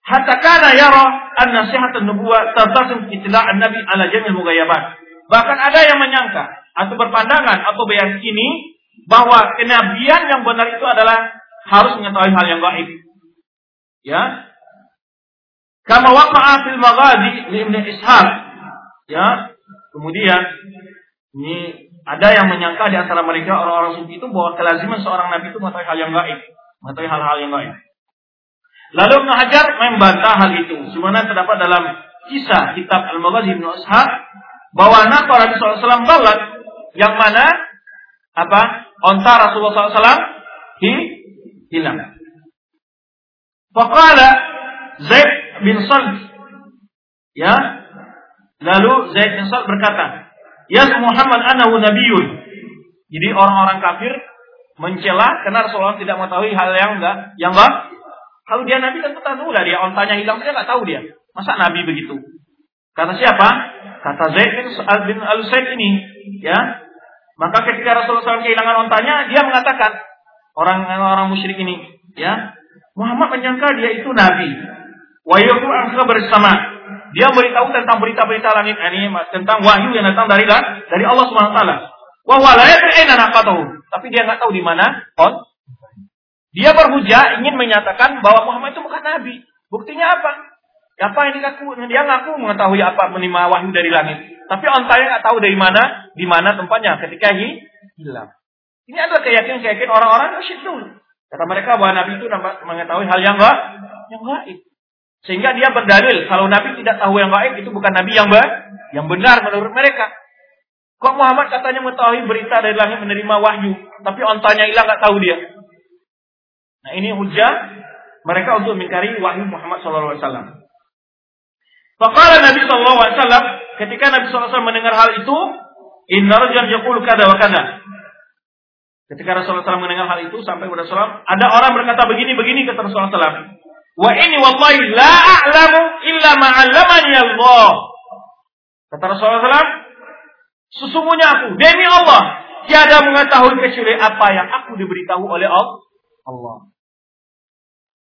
Hatta kana yara an nasihat an-nubuwah tartasim an nabi ala jamil mughayabat. Bahkan ada yang menyangka atau berpandangan atau bayan ini bahwa kenabian yang benar itu adalah harus mengetahui hal yang gaib. Ya. Kama waqa'a fil maghazi li Ibnu Ishaq. Ya. Kemudian ini ada yang menyangka di antara mereka orang-orang sufi itu bahwa kelaziman seorang nabi itu mengetahui hal yang gaib, mengetahui hal-hal yang gaib. Lalu Ibnu membantah hal itu. Sebenarnya terdapat dalam kisah kitab Al-Maghazi Ibnu Ashab bahwa nakal Nabi SAW balat yang mana apa onta Rasulullah SAW hi, hilang. Faqala Zaid bin Salt ya lalu Zaid bin Salt berkata Ya Muhammad anahu nabiyun. Jadi orang-orang kafir mencela karena Rasulullah tidak mengetahui hal yang enggak, yang enggak. Kalau dia nabi kan tahu lah dia ontanya hilang dia enggak tahu dia. Masa nabi begitu? Kata siapa? Kata Zaid bin, bin Al-Said ini, ya. Maka ketika Rasulullah SAW kehilangan ontanya, dia mengatakan orang-orang musyrik ini, ya, Muhammad menyangka dia itu nabi. Wa angka bersama dia beritahu tentang berita-berita langit ini tentang wahyu yang datang dari dari Allah Subhanahu wa taala. Wa huwa la Tapi dia nggak tahu di mana on. Dia berhujah ingin menyatakan bahwa Muhammad itu bukan nabi. Buktinya apa? Apa yang ngaku? Dia ngaku mengetahui apa menerima wahyu dari langit. Tapi ontanya nggak tahu dari mana, di mana tempatnya ketika hilang. Ini adalah keyakinan-keyakinan orang-orang musyrik dulu. Kata mereka bahwa Nabi itu mengetahui hal yang enggak, yang gaib. Sehingga dia berdalil kalau Nabi tidak tahu yang gaib itu bukan Nabi yang ber, yang benar menurut mereka. Kok Muhammad katanya mengetahui berita dari langit menerima wahyu, tapi ontanya hilang nggak tahu dia. Nah ini hujah mereka untuk mengkari wahyu Muhammad SAW. Fakala Nabi SAW ketika Nabi SAW mendengar hal itu, Inna rajulan kada wa kada. Ketika Rasulullah SAW mendengar hal itu sampai kepada Rasulullah, ada orang berkata begini begini kata Rasulullah SAW. Wa ini wallahi la a'lamu illa ma'allamani Allah. Kata Rasulullah SAW, sesungguhnya aku, demi Allah, tiada mengetahui kecuali apa yang aku diberitahu oleh Allah.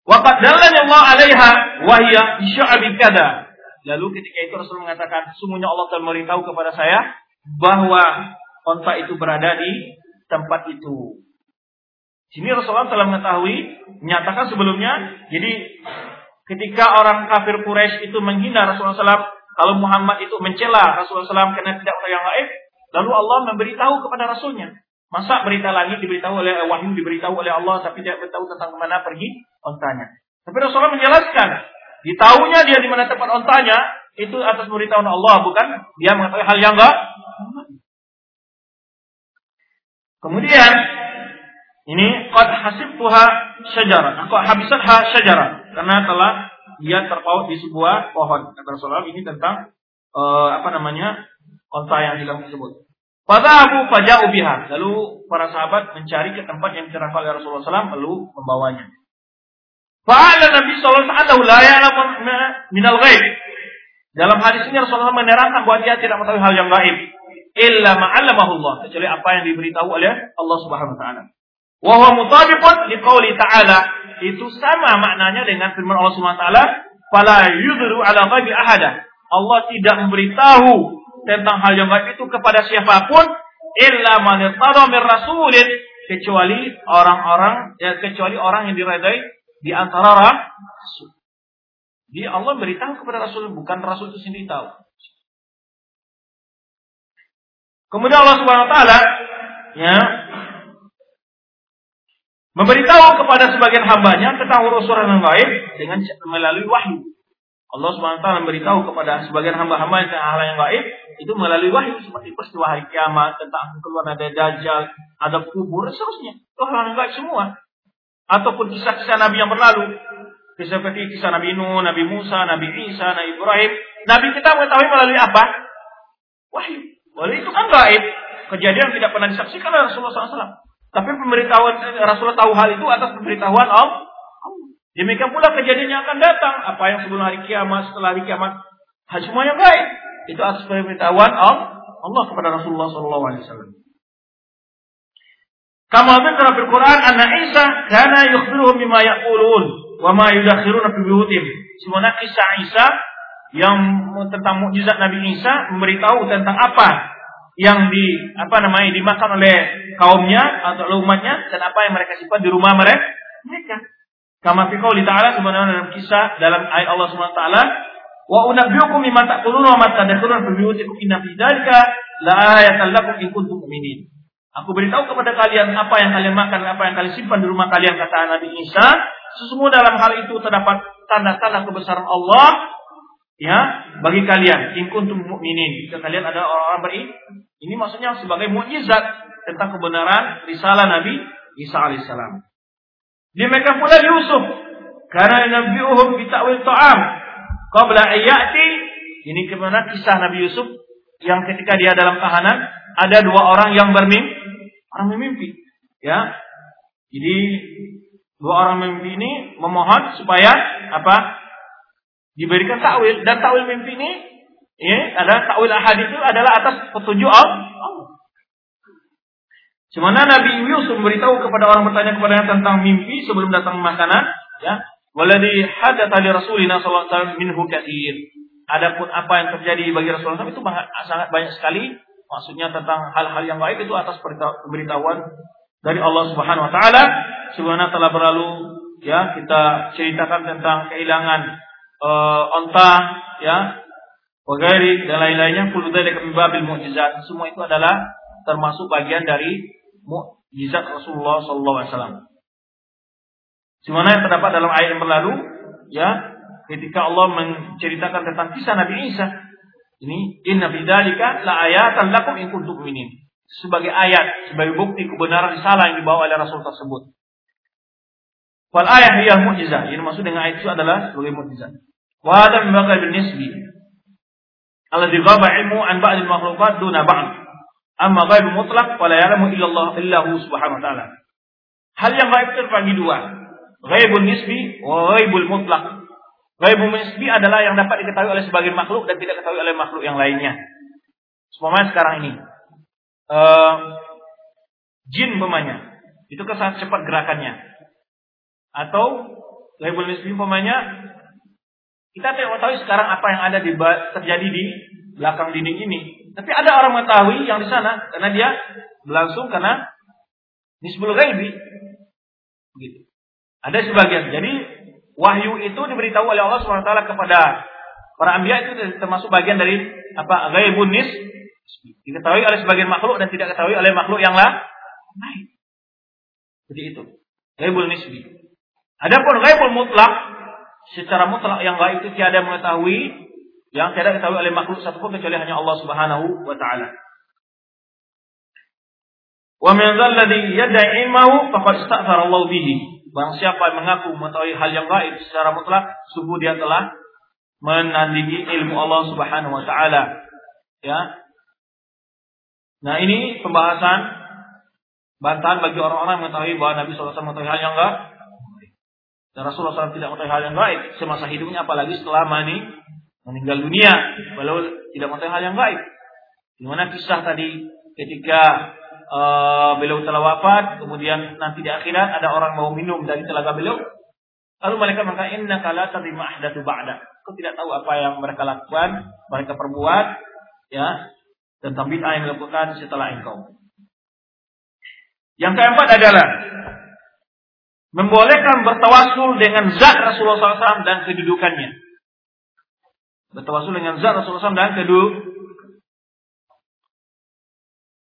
Wa dallani Allah 'alaiha wa hiya bisya'bi kada. Lalu ketika itu Rasul mengatakan, sesungguhnya Allah telah memberitahu kepada saya bahwa onta itu berada di tempat itu. Sini Rasulullah telah mengetahui, menyatakan sebelumnya. Jadi ketika orang kafir Quraisy itu menghina Rasulullah SAW, kalau Muhammad itu mencela Rasulullah SAW karena tidak tahu yang lain, lalu Allah memberitahu kepada Rasulnya. Masa berita langit diberitahu oleh wahyu diberitahu oleh Allah tapi tidak beritahu tentang ke mana pergi ontanya. Tapi Rasulullah menjelaskan, ditahunya dia di mana tempat ontanya itu atas pemberitahuan Allah bukan dia mengetahui hal yang enggak. Kemudian ini qad hasibtuha syajarah. Aku habisatha syajarah karena telah dia terpaut di sebuah pohon. Kata Rasulullah ini tentang uh, apa namanya? onta yang hilang tersebut. Pada Abu Faja'u biha. Lalu para sahabat mencari ke tempat yang dicerahkan oleh Rasulullah SAW lalu membawanya. Fa'ala Nabi sallallahu alaihi wasallam minal ghaib. Dalam hadis ini Rasulullah menerangkan bahwa dia tidak mengetahui hal yang gaib illa ma'allamahullah kecuali apa yang diberitahu oleh Allah Subhanahu wa taala. Wa huwa mutabiqun liqauli ta'ala itu sama maknanya dengan firman Allah Subhanahu wa taala fala yudhiru ala ghaibi ahada. Allah tidak memberitahu tentang hal yang gaib itu kepada siapa pun illa man min rasulin kecuali orang-orang ya kecuali orang yang diredai di antara rasul. Dia Allah beritahu kepada Rasul, bukan Rasul itu sendiri tahu. Kemudian Allah Subhanahu wa taala ya memberitahu kepada sebagian hambanya tentang urusan yang gaib dengan melalui wahyu. Allah taala memberitahu kepada sebagian hamba-hamba tentang hal yang gaib itu melalui wahyu seperti peristiwa hari kiamat, tentang keluar ada dajjal, ada kubur, seterusnya. Itu hal yang gaib semua. Ataupun kisah-kisah Nabi yang berlalu, seperti kisah Nabi Nuh, Nabi Musa, Nabi Isa, Nabi Ibrahim. Nabi kita mengetahui melalui apa? Wahyu. Wahyu itu kan gaib. Kejadian tidak pernah disaksikan oleh Rasulullah SAW. Tapi pemberitahuan Rasulullah tahu hal itu atas pemberitahuan Allah. Demikian pula kejadian yang akan datang. Apa yang sebelum hari kiamat, setelah hari kiamat. Hal semuanya gaib. Itu atas pemberitahuan Allah, Allah kepada Rasulullah SAW. Kama dzikra fil Quran anna Isa kana yukhbiruhum bima yaqulun wa ma yudakhiruna fi buyutihim. Kisah Isa yang tentang mukjizat Nabi Isa memberitahu tentang apa yang di apa namanya dimakan oleh kaumnya atau umatnya dan apa yang mereka simpan di rumah mereka. Mereka. Kama fi qouli ta'ala sebenarnya dalam kisah dalam ayat Allah Subhanahu wa taala wa unabbiukum mimma ta'kuluna wa ma tadkhuluna fi buyutikum inna fi dzalika la ayatan lakum in kuntum mu'minin. Aku beritahu kepada kalian apa yang kalian makan, apa yang kalian simpan di rumah kalian kata Nabi Isa Sesungguhnya dalam hal itu terdapat tanda-tanda kebesaran Allah ya bagi kalian in kuntum mukminin jika kalian ada orang-orang beriman ini maksudnya sebagai mukjizat tentang kebenaran risalah Nabi Isa alaihissalam demikian pula Yusuf. Karena nabiuhum bi ta'wil ta'am. Qabla ayati ini kebenaran kisah Nabi Yusuf? Yang ketika dia dalam tahanan ada dua orang yang bermimpi orang memimpi ya. Jadi Dua orang mimpi ini memohon supaya apa? Diberikan takwil dan takwil mimpi ini ya, adalah takwil ahad itu adalah atas petunjuk Allah. Semana Nabi Yusuf memberitahu kepada orang bertanya kepadanya tentang mimpi sebelum datang makanan, ya. Waladhi hadatha li Rasulina sallallahu alaihi wasallam minhu katsir. Adapun apa yang terjadi bagi Rasulullah itu sangat banyak sekali maksudnya tentang hal-hal yang baik itu atas pemberitahuan dari Allah Subhanahu wa taala sebagaimana telah berlalu ya kita ceritakan tentang kehilangan uh, onta ya wagairi dan lain-lainnya kullu dzalika min babil mukjizat semua itu adalah termasuk bagian dari mukjizat Rasulullah sallallahu alaihi wasallam. Yang terdapat dalam ayat yang berlalu ya ketika Allah menceritakan tentang kisah Nabi Isa ini inna bidzalika la ayatan lakum in kuntum mu'minin. Sebagai ayat, sebagai bukti kebenaran risalah yang dibawa oleh Rasul tersebut. Wal ayat hiya mukjizah. Ini maksud dengan ayat itu adalah sebagai mukjizat. Wa hada min baqa bin nisbi. Alladhi ghaba ilmu an ba'd al-makhluqat duna ba'd. Amma ghaib mutlaq wa la ya'lamu illa Allah illa hu subhanahu wa ta'ala. Hal yang gaib terbagi dua. Ghaibun nisbi wa ghaibul mutlaq. Ghaibun nisbi adalah yang dapat diketahui oleh sebagian makhluk dan tidak diketahui oleh makhluk yang lainnya. Semuanya sekarang ini uh, jin umpamanya, itu sangat cepat gerakannya. Atau label nisbi umpamanya, kita tidak tahu sekarang apa yang ada di terjadi di belakang dinding ini. Tapi ada orang mengetahui yang di sana karena dia berlangsung karena nisbul ghaibi. Begitu. Ada sebagian. Jadi wahyu itu diberitahu oleh Allah SWT kepada para anbiya itu termasuk bagian dari apa ghaibun nis Diketahui oleh sebagian makhluk dan tidak diketahui oleh makhluk yang lain. Jadi itu. Gaibul nisbi. Adapun gaibul mutlak secara mutlak yang gaib itu tiada mengetahui yang tidak diketahui oleh makhluk satupun kecuali hanya Allah Subhanahu wa taala. Wa min dzalladzi yad'i ilmahu faqad ista'thara Allah bihi. Barang siapa yang mengaku mengetahui hal yang gaib secara mutlak, sungguh dia telah menandingi ilmu Allah Subhanahu wa taala. Ya, Nah ini pembahasan bantahan bagi orang-orang yang mengetahui bahwa Nabi SAW mengetahui hal yang enggak. Dan Rasulullah SAW tidak mengetahui hal yang gaib semasa hidupnya, apalagi setelah mani meninggal dunia, beliau tidak mengetahui hal yang gaib. Di mana kisah tadi ketika uh, beliau telah wafat, kemudian nanti di akhirat ada orang mau minum dari telaga beliau, lalu mereka mengatakan inna kala tadi ahdatsu ba'da. Kau tidak tahu apa yang mereka lakukan, mereka perbuat, ya, tentang bid'ah yang dilakukan setelah engkau. Yang keempat adalah membolehkan bertawasul dengan zat Rasulullah SAW dan kedudukannya. Bertawasul dengan zat Rasulullah SAW dan keduduk.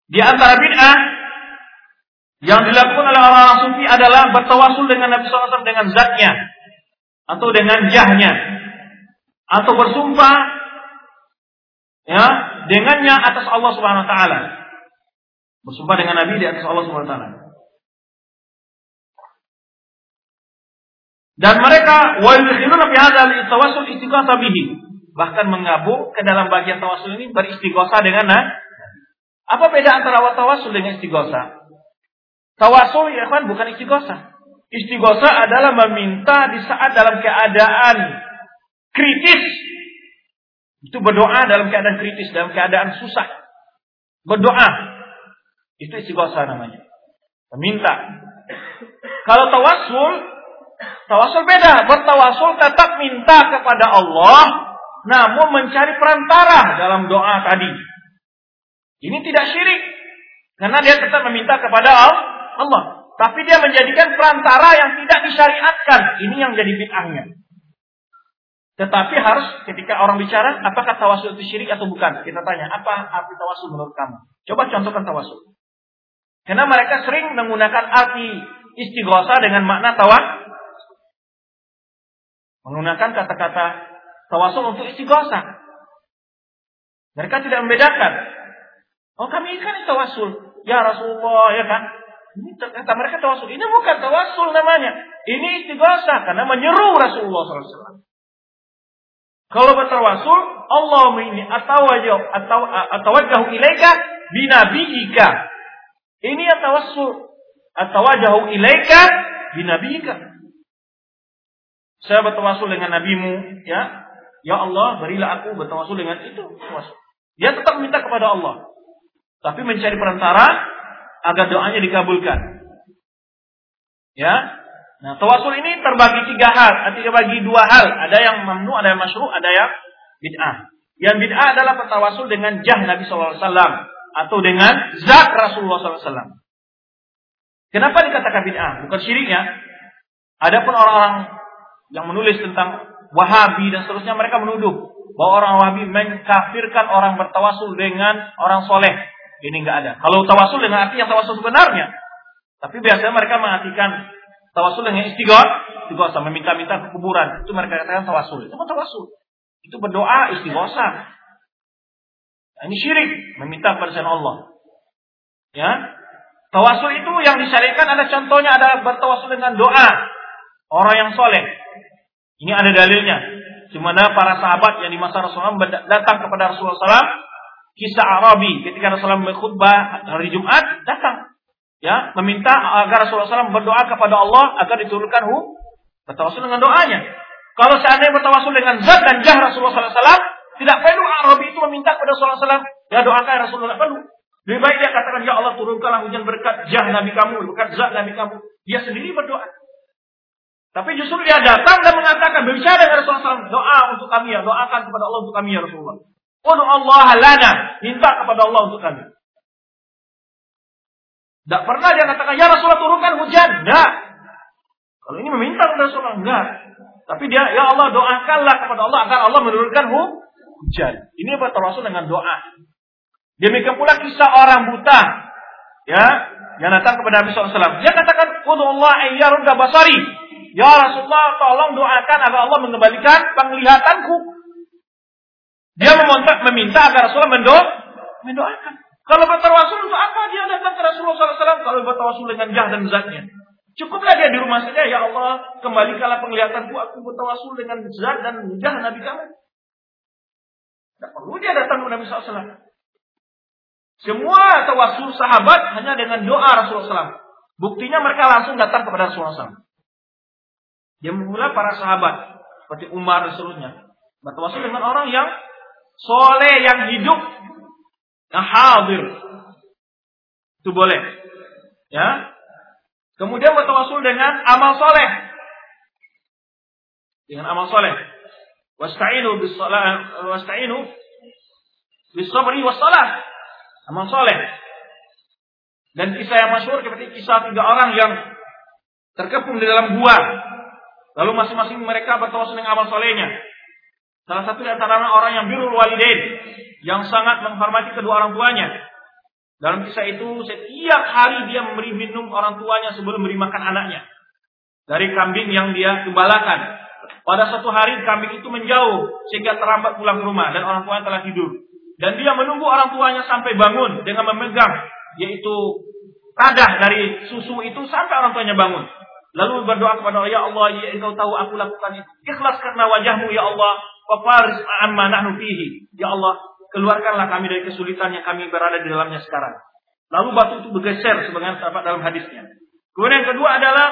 Di antara bid'ah yang dilakukan oleh orang-orang sufi adalah bertawasul dengan Nabi SAW dengan zatnya atau dengan jahnya atau bersumpah ya dengannya atas Allah Subhanahu wa taala. Bersumpah dengan Nabi di atas Allah Subhanahu wa taala. Dan mereka wa yudkhiluna fi hadzal tawassul istighatha bihi. Bahkan menggabung ke dalam bagian tawasul ini beristighosa dengan nah, apa beda antara tawasul dengan istighosa? Tawasul ya kan bukan istighosa. Istighosa adalah meminta di saat dalam keadaan kritis. Itu berdoa dalam keadaan kritis, dalam keadaan susah. Berdoa. Itu istighosa namanya. Meminta. Kalau tawasul Tawasul beda. Bertawasul tetap minta kepada Allah, namun mencari perantara dalam doa tadi. Ini tidak syirik. Karena dia tetap meminta kepada Allah. Tapi dia menjadikan perantara yang tidak disyariatkan. Ini yang jadi bid'ahnya. Tetapi harus ketika orang bicara, apakah tawasul itu syirik atau bukan? Kita tanya, apa arti tawasul menurut kamu? Coba contohkan tawasul. Karena mereka sering menggunakan arti istighosa dengan makna tawasul Menggunakan kata-kata tawasul untuk istighosah. Mereka tidak membedakan. Oh kami kan tawasul. Ya Rasulullah ya kan. Ini kata mereka tawasul. Ini bukan tawasul namanya. Ini istighosah karena menyeru Rasulullah SAW. Kalau bertawasul, Allah ini atau atau wajah ilaika binabiika. Ini atawassul. Atawajjahu ilaika binabiika. Saya bertawasul dengan nabimu, ya. Ya Allah, berilah aku bertawasul dengan itu. Dia tetap minta kepada Allah. Tapi mencari perantara agar doanya dikabulkan. Ya. Nah, tawasul ini terbagi tiga hal, artinya bagi dua hal. Ada yang mamnu, ada yang masyru, ada yang bid'ah. Yang bid'ah adalah bertawasul dengan jah Nabi SAW atau dengan zat Rasulullah SAW. Kenapa dikatakan bid'ah? Bukan syiriknya. Adapun orang-orang yang menulis tentang Wahabi dan seterusnya mereka menuduh bahwa orang Wahabi mengkafirkan orang bertawasul dengan orang soleh. Ini enggak ada. Kalau tawasul dengan arti yang tawasul sebenarnya. Tapi biasanya mereka mengartikan tawasul dengan istighfar, istighosah meminta-minta ke kuburan. Itu mereka katakan tawasul. Itu tawasul. Itu berdoa istighosah. Nah, ini syirik, meminta kepada Allah. Ya. Tawasul itu yang disyariatkan ada contohnya ada bertawasul dengan doa orang yang soleh. Ini ada dalilnya. Di mana para sahabat yang di masa Rasulullah datang kepada Rasulullah SAW, kisah Arabi ketika Rasulullah berkhutbah hari Jumat datang, ya meminta agar Rasulullah SAW berdoa kepada Allah agar diturunkan hu bertawasul dengan doanya. Kalau seandainya bertawasul dengan zat dan jah Rasulullah SAW, tidak perlu Arabi itu meminta kepada Rasulullah SAW, ya doakan Rasulullah perlu. Lebih baik dia katakan, ya Allah turunkanlah hujan berkat jah Nabi kamu, berkat zat Nabi kamu. Dia sendiri berdoa. Tapi justru dia datang dan mengatakan berbicara dengan Rasulullah SAW, doa untuk kami ya, doakan kepada Allah untuk kami ya Rasulullah. Udu Allah lana, minta kepada Allah untuk kami. Tidak pernah dia katakan, ya Rasulullah turunkan hujan. Tidak. Kalau ini meminta kepada Rasulullah, enggak. Tapi dia, ya Allah doakanlah kepada Allah agar Allah menurunkan hujan. Ini bertawasul dengan doa. Demikian pula kisah orang buta. Ya, yang datang kepada Nabi SAW. Dia katakan, Udu Allah ayyarudda basari. Ya Rasulullah, tolong doakan agar Allah mengembalikan penglihatanku. Dia meminta, meminta agar Rasulullah mendo mendoakan. Kalau bertawasul untuk apa dia datang ke Rasulullah SAW? Kalau bertawasul dengan jah dan zatnya. Cukuplah dia di rumah saja, ya Allah, kembalikanlah penglihatanku, aku bertawasul dengan zat dan jah Nabi kamu. Tidak perlu dia datang ke Nabi SAW. Semua tawasul sahabat hanya dengan doa Rasulullah SAW. Buktinya mereka langsung datang kepada Rasulullah SAW. Dia pula para sahabat seperti Umar dan seterusnya. Bertawasul dengan orang yang soleh, yang hidup, yang hadir. Itu boleh. Ya. Kemudian bertawasul dengan amal soleh. Dengan amal soleh. Wasta'inu bis wasta'inu bis sabri was salah. Amal soleh. Dan kisah yang masyhur seperti kisah tiga orang yang terkepung di dalam gua. Lalu masing-masing mereka bertawasul dengan amal solehnya. Salah satu di antara orang yang birul walidain, yang sangat menghormati kedua orang tuanya. Dalam kisah itu setiap hari dia memberi minum orang tuanya sebelum memberi makan anaknya. Dari kambing yang dia gembalakan. Pada satu hari kambing itu menjauh sehingga terlambat pulang ke rumah dan orang tuanya telah tidur. Dan dia menunggu orang tuanya sampai bangun dengan memegang yaitu kadah dari susu itu sampai orang tuanya bangun. Lalu berdoa kepada Allah, Ya Allah, ya engkau tahu aku lakukan itu. Ikhlas karena wajahmu, Ya Allah. Wafaris amma nahnu. Ya Allah, keluarkanlah kami dari kesulitan yang kami berada di dalamnya sekarang. Lalu batu itu bergeser sebagaimana terdapat dalam hadisnya. Kemudian yang kedua adalah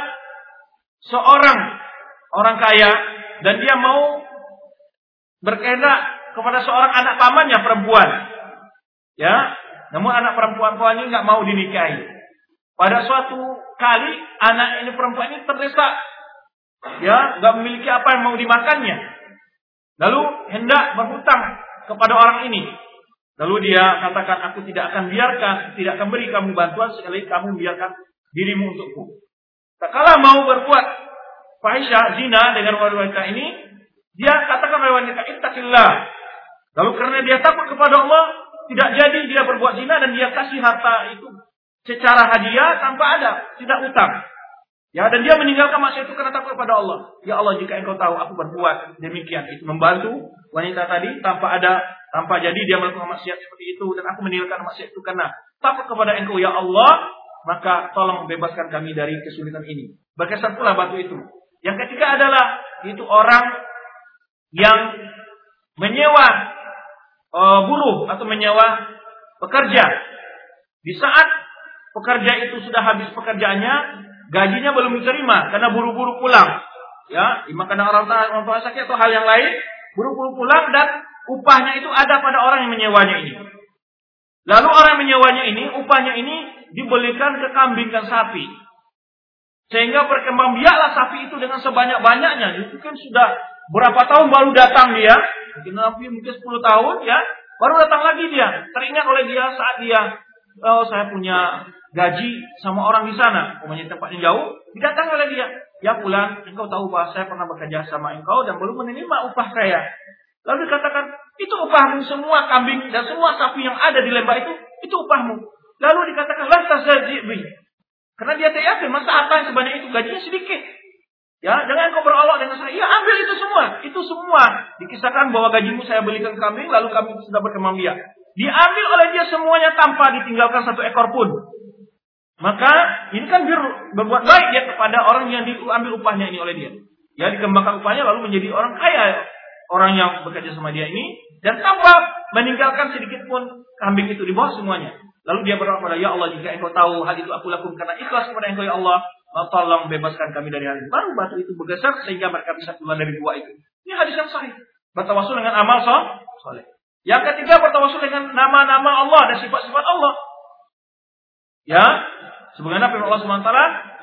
seorang orang kaya dan dia mau berkehendak kepada seorang anak pamannya perempuan. Ya, namun anak perempuan ini nggak mau dinikahi. Pada suatu kali anak ini perempuan ini terdesak, ya, nggak memiliki apa yang mau dimakannya. Lalu hendak berhutang kepada orang ini. Lalu dia katakan, aku tidak akan biarkan, tidak akan beri kamu bantuan sekali kamu biarkan dirimu untukku. Tak kala mau berbuat fahisha zina dengan wanita ini, dia katakan kepada wanita, ittaqillah. Lalu karena dia takut kepada Allah, tidak jadi dia berbuat zina dan dia kasih harta itu secara hadiah tanpa ada, tidak utang. Ya, dan dia meninggalkan maksiat itu karena takut kepada Allah. Ya Allah, jika engkau tahu aku berbuat demikian, itu membantu wanita tadi tanpa ada, tanpa jadi dia melakukan maksiat seperti itu dan aku meninggalkan maksiat itu karena takut kepada engkau ya Allah, maka tolong bebaskan kami dari kesulitan ini. Berkesan pula batu itu. Yang ketiga adalah itu orang yang menyewa uh, buruh atau menyewa pekerja. Di saat pekerja itu sudah habis pekerjaannya, gajinya belum diterima karena buru-buru pulang. Ya, karena orang tua, orang tua sakit atau hal yang lain, buru-buru pulang dan upahnya itu ada pada orang yang menyewanya ini. Lalu orang yang menyewanya ini, upahnya ini dibelikan ke kambing dan sapi. Sehingga berkembang biaklah sapi itu dengan sebanyak-banyaknya. Itu kan sudah berapa tahun baru datang dia. Mungkin mungkin 10 tahun ya. Baru datang lagi dia. Teringat oleh dia saat dia. Oh saya punya gaji sama orang di sana, umpamanya tempatnya jauh, didatang oleh dia. Ya pulang, engkau tahu bahwa saya pernah bekerja sama engkau dan belum menerima upah saya. Lalu dikatakan, itu upahmu semua kambing dan semua sapi yang ada di lembah itu, itu upahmu. Lalu dikatakan, lah tazazibi. Karena dia tak yakin, masa apa yang sebanyak itu gajinya sedikit. Ya, jangan kau berolok dengan saya. Ya, ambil itu semua. Itu semua. Dikisahkan bahwa gajimu saya belikan kambing, lalu kami sudah berkembang biak. Diambil oleh dia semuanya tanpa ditinggalkan satu ekor pun. Maka ini kan bir, berbuat baik dia kepada orang yang diambil upahnya ini oleh dia. Ya dikembangkan upahnya lalu menjadi orang kaya orang yang bekerja sama dia ini dan tanpa meninggalkan sedikit pun kambing itu di bawah semuanya. Lalu dia berdoa kepada Ya Allah jika engkau tahu hal itu aku lakukan karena ikhlas kepada engkau ya Allah tolong bebaskan kami dari hal ini. Baru batu itu bergeser sehingga mereka bisa keluar dari gua itu. Ini hadis yang sahih. Bertawasul dengan amal soleh. Yang ketiga bertawasul dengan nama-nama Allah dan sifat-sifat Allah. Ya, Sebagaimana firman Allah SWT,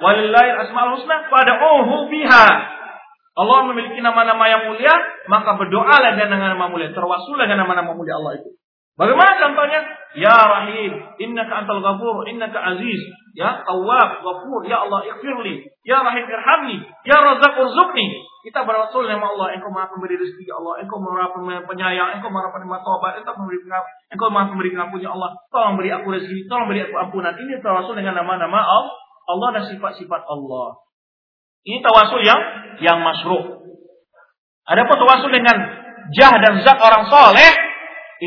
walillahi asmaul husna fad'uhu biha. Allah memiliki nama-nama yang mulia, maka berdoalah dengan nama mulia, terwasul dengan nama-nama mulia Allah itu. Bagaimana contohnya? Ya Rahim, innaka antal ghafur, innaka aziz, ya Tawwab, Ghafur, ya Allah ighfirli, ya Rahim irhamni, ya Razzaq urzuqni. Kita berwasul nama Allah, Engkau Maha Pemberi rezeki ya Allah, Engkau Maha Penyayang, Engkau Maha Penerima Taubat, Engkau memberi Engkau Maha Pemberi pengampun ya Allah. Tolong beri aku rezeki, tolong beri aku ampunan. Ini tawasul dengan nama-nama Allah, dan sifat-sifat Allah. Ini tawasul yang yang masyru'. Adapun tawasul dengan jah dan zat orang soleh,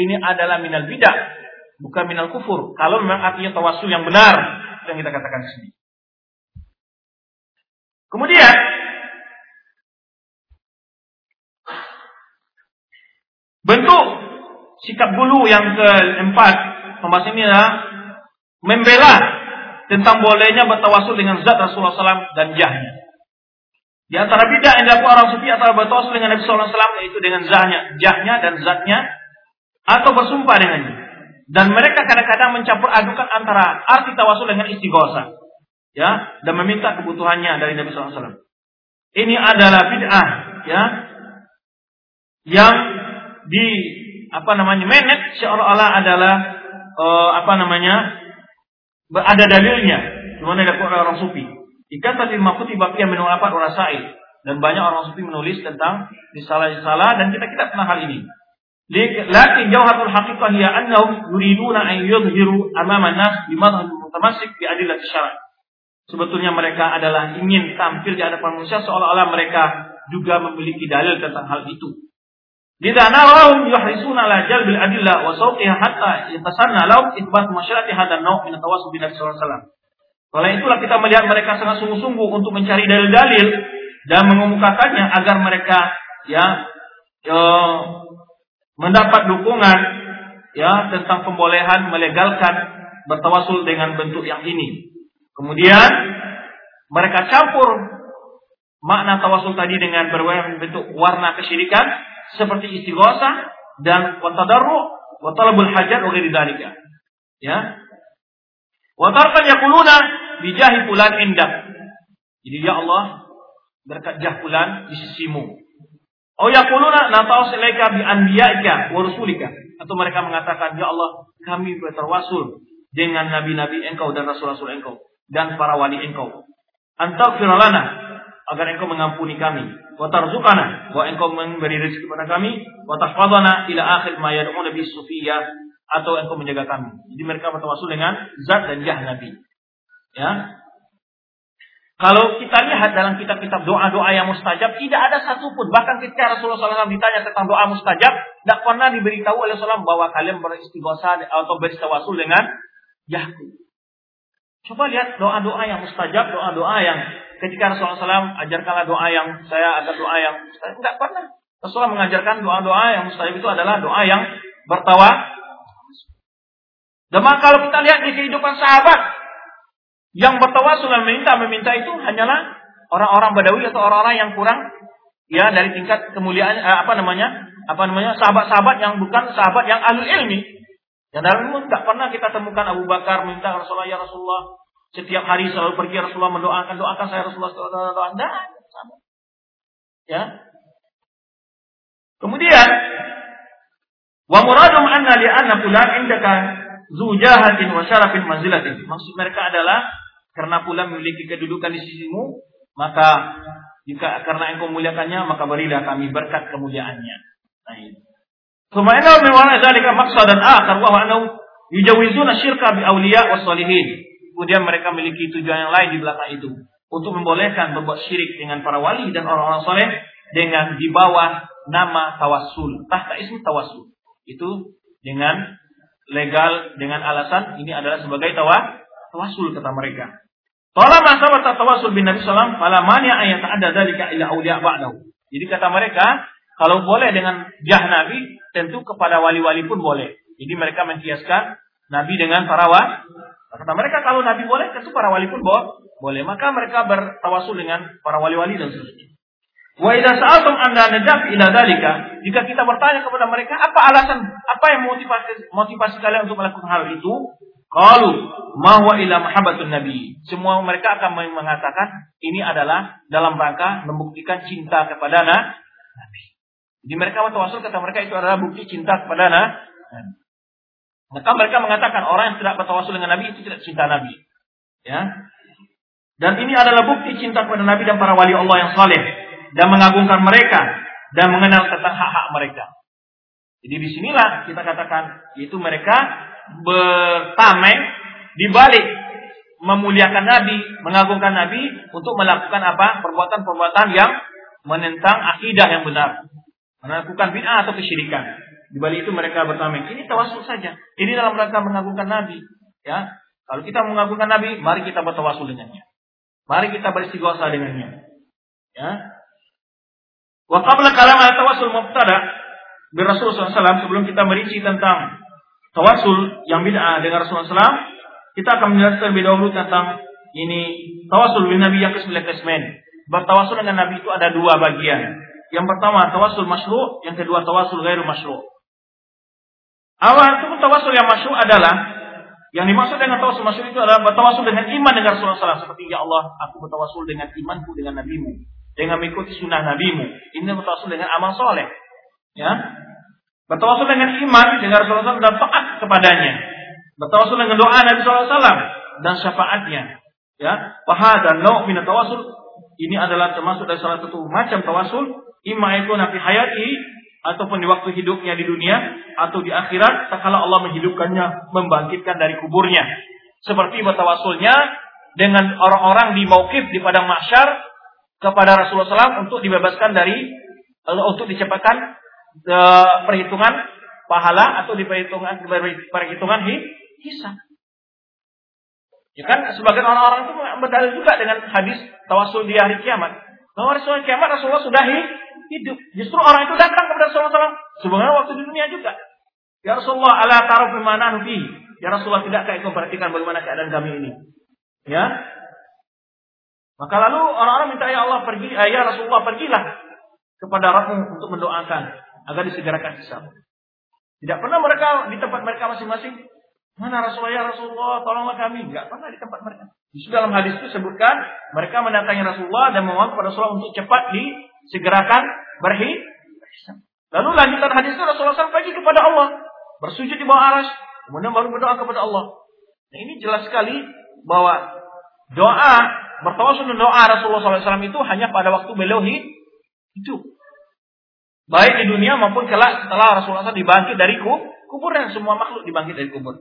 ini adalah minal bidah, bukan minal kufur. Kalau memang artinya tawasul yang benar, yang kita katakan di sini. Kemudian bentuk sikap bulu yang keempat pembahasan ini adalah membela tentang bolehnya bertawasul dengan zat Rasulullah SAW dan jahnya. Di antara bid'ah yang dilakukan orang sufi atau bertawasul dengan Nabi Wasallam yaitu dengan zahnya, jahnya dan zatnya atau bersumpah dengannya. Dan mereka kadang-kadang mencampur adukan antara arti tawasul dengan istighosa. Ya, dan meminta kebutuhannya dari Nabi Wasallam. Ini adalah bid'ah, ya, yang di apa namanya menet seolah-olah adalah uh, apa namanya ada dalilnya. Cuma ada orang sufi. Jika tadi makuti bakia menulapat rasail dan banyak orang sufi menulis tentang risalah-risalah dan kita kita pernah hal ini. Lakin jawhatul haqiqah hiya annahum yuriduna an yudhiru amama nas bi madhhab mutamassik bi adillah syara'. Sebetulnya mereka adalah ingin tampil di hadapan manusia seolah-olah mereka juga memiliki dalil tentang hal itu. Lidha narahum yuhrisuna ala jalbil adillah wa sawqiha hatta yatasanna lahum ithbat masyarati hadan naw' min tawassul bi Nabi sallallahu. Oleh itulah kita melihat mereka sangat sungguh-sungguh untuk mencari dalil-dalil dan mengemukakannya agar mereka ya, ya mendapat dukungan ya tentang pembolehan melegalkan bertawasul dengan bentuk yang ini. Kemudian mereka campur makna tawasul tadi dengan berbagai bentuk warna kesyirikan seperti istighosa dan watadarru wa talabul hajat wa ghairi Ya. Wa tarkan yaquluna bijahi fulan indak. Jadi ya Allah berkat jah fulan di sisimu. Oh yaquluna natawas ilaika bi anbiya'ika wa rusulika. Atau mereka mengatakan ya Allah kami berterwasul dengan nabi-nabi engkau dan rasul-rasul engkau dan para wali engkau. Antaghfir lana agar engkau mengampuni kami. Wa tarzukana wa engkau memberi rezeki kepada kami. Wa tahfadhana ila akhir ma yad'una bis sufiyah atau engkau menjaga kami. Jadi mereka bertawasul dengan zat dan jah Nabi. Ya. Kalau kita lihat dalam kitab-kitab doa-doa yang mustajab, tidak ada satupun. Bahkan ketika Rasulullah SAW ditanya tentang doa mustajab, tidak pernah diberitahu oleh Rasulullah bahwa kalian beristighosa atau beristawasul dengan Yahku. Coba lihat doa-doa yang mustajab, doa-doa yang ketika Rasulullah SAW ajarkanlah doa yang saya ada doa yang mustajab. Tidak pernah. Rasulullah mengajarkan doa-doa yang mustajab itu adalah doa yang bertawa. Dan kalau kita lihat di kehidupan sahabat, yang bertawasul dan meminta meminta itu hanyalah orang-orang Badawi atau orang-orang yang kurang ya dari tingkat kemuliaan eh, apa namanya? apa namanya? sahabat-sahabat yang bukan sahabat yang ahli ilmi. Dan dalam tidak pernah kita temukan Abu Bakar minta Rasulullah ya Rasulullah setiap hari selalu pergi Rasulullah mendoakan doakan saya Rasulullah doa doa Tidak, Ya. Kemudian wa muradum anna li anna fulan indaka zujahatin wa syarafin manzilatin. Maksud mereka adalah karena pula memiliki kedudukan di sisimu, maka jika karena engkau muliakannya, maka berilah kami berkat kemuliaannya. Nah ini. Sumailah mewarna dzalika maqsadan akhar wa annahu yujawizuna syirka bi awliya was salihin. Kemudian mereka memiliki tujuan yang lain di belakang itu untuk membolehkan berbuat syirik dengan para wali dan orang-orang soleh dengan di bawah nama tawassul, tahta ismi tawassul. Itu dengan legal dengan alasan ini adalah sebagai tawa, tawasul kata mereka. Talama sabata tawasul bin Nabi sallam fala mani ayat ada dalika ila auliya ba'dahu. Jadi kata mereka, kalau boleh dengan jah Nabi, tentu kepada wali-wali pun boleh. Jadi mereka mengkiaskan Nabi dengan para. Kata mereka kalau Nabi boleh, tentu para wali pun boleh. Maka mereka bertawasul dengan para wali-wali dan seterusnya. Wa idza sa'altum anda najab ila dalika, jika kita bertanya kepada mereka apa alasan, apa yang motivasi motivasi kalian untuk melakukan hal itu? Qalu mahwa ila mahabbatun nabi. Semua mereka akan mengatakan ini adalah dalam rangka membuktikan cinta kepada nabi. Jadi mereka tawasul kata mereka itu adalah bukti cinta kepada nabi. Maka mereka mengatakan orang yang tidak bertawasul dengan nabi itu tidak cinta nabi. Ya. Dan ini adalah bukti cinta kepada nabi dan para wali Allah yang saleh dan mengagungkan mereka dan mengenal tentang hak-hak mereka. Jadi di sinilah kita katakan itu mereka bertameng di balik memuliakan Nabi, mengagungkan Nabi untuk melakukan apa? Perbuatan-perbuatan yang menentang akidah yang benar. Melakukan bid'ah atau kesyirikan. Di balik itu mereka bertameng. Ini tawasul saja. Ini dalam rangka mengagungkan Nabi. Ya, kalau kita mengagungkan Nabi, mari kita bertawasul dengannya. Mari kita beristighosa dengannya. Ya. Wa qabla kalam tawasul mubtada bi Rasul SAW sebelum kita merinci tentang tawasul yang bid'ah dengan Rasulullah SAW, kita akan menjelaskan lebih dahulu tentang ini tawasul bin Nabi yang kesembilan kesmen. bertawasul dengan Nabi itu ada dua bagian. Yang pertama tawasul masyru, yang kedua tawasul gairu masyru. Awal itu tawasul yang masyru adalah yang dimaksud dengan tawasul masyru itu adalah bertawasul dengan iman dengan Rasulullah SAW. Seperti ya Allah, aku bertawasul dengan imanku dengan nabimu, dengan mengikuti sunnah nabimu. Ini bertawasul dengan amal soleh. Ya, bertawasul dengan iman dengan Rasulullah SAW dan taat kepadanya. Bertawasul dengan doa Nabi SAW dan syafaatnya. Ya, dan nau min tawasul ini adalah termasuk dari salah satu macam tawasul, imma itu nabi hayati ataupun di waktu hidupnya di dunia atau di akhirat tatkala Allah menghidupkannya, membangkitkan dari kuburnya. Seperti bertawasulnya dengan orang-orang di mauqif di padang mahsyar kepada Rasulullah SAW untuk dibebaskan dari eh, untuk dicepatkan uh, perhitungan pahala atau di perhitungan perhitungan hisab. Ya kan sebagian orang-orang itu berdalil juga dengan hadis tawasul di hari kiamat. Bahwa hari kiamat Rasulullah sudah hidup. Justru orang itu datang kepada Rasulullah SAW. Sebenarnya waktu di dunia juga. Ya Rasulullah ala taruh bimana fi. Ya Rasulullah tidak kayak perhatikan bagaimana keadaan kami ini. Ya. Maka lalu orang-orang minta ya Allah pergi, eh, ya Rasulullah pergilah kepada Rabbmu untuk mendoakan agar disegerakan hisab. Tidak pernah mereka di tempat mereka masing-masing Mana Rasulullah ya Rasulullah, tolonglah kami. Enggak pernah di tempat mereka. Di dalam hadis itu sebutkan mereka mendatangi Rasulullah dan memohon kepada Rasulullah untuk cepat disegerakan berhi. Lalu lanjutan hadis itu Rasulullah SAW pergi kepada Allah, bersujud di bawah aras, kemudian baru berdoa kepada Allah. Nah ini jelas sekali bahwa doa bertawasul doa Rasulullah SAW itu hanya pada waktu beliau hidup. Baik di dunia maupun kelak setelah Rasulullah SAW dibangkit dari kubur dan semua makhluk dibangkit dari kubur.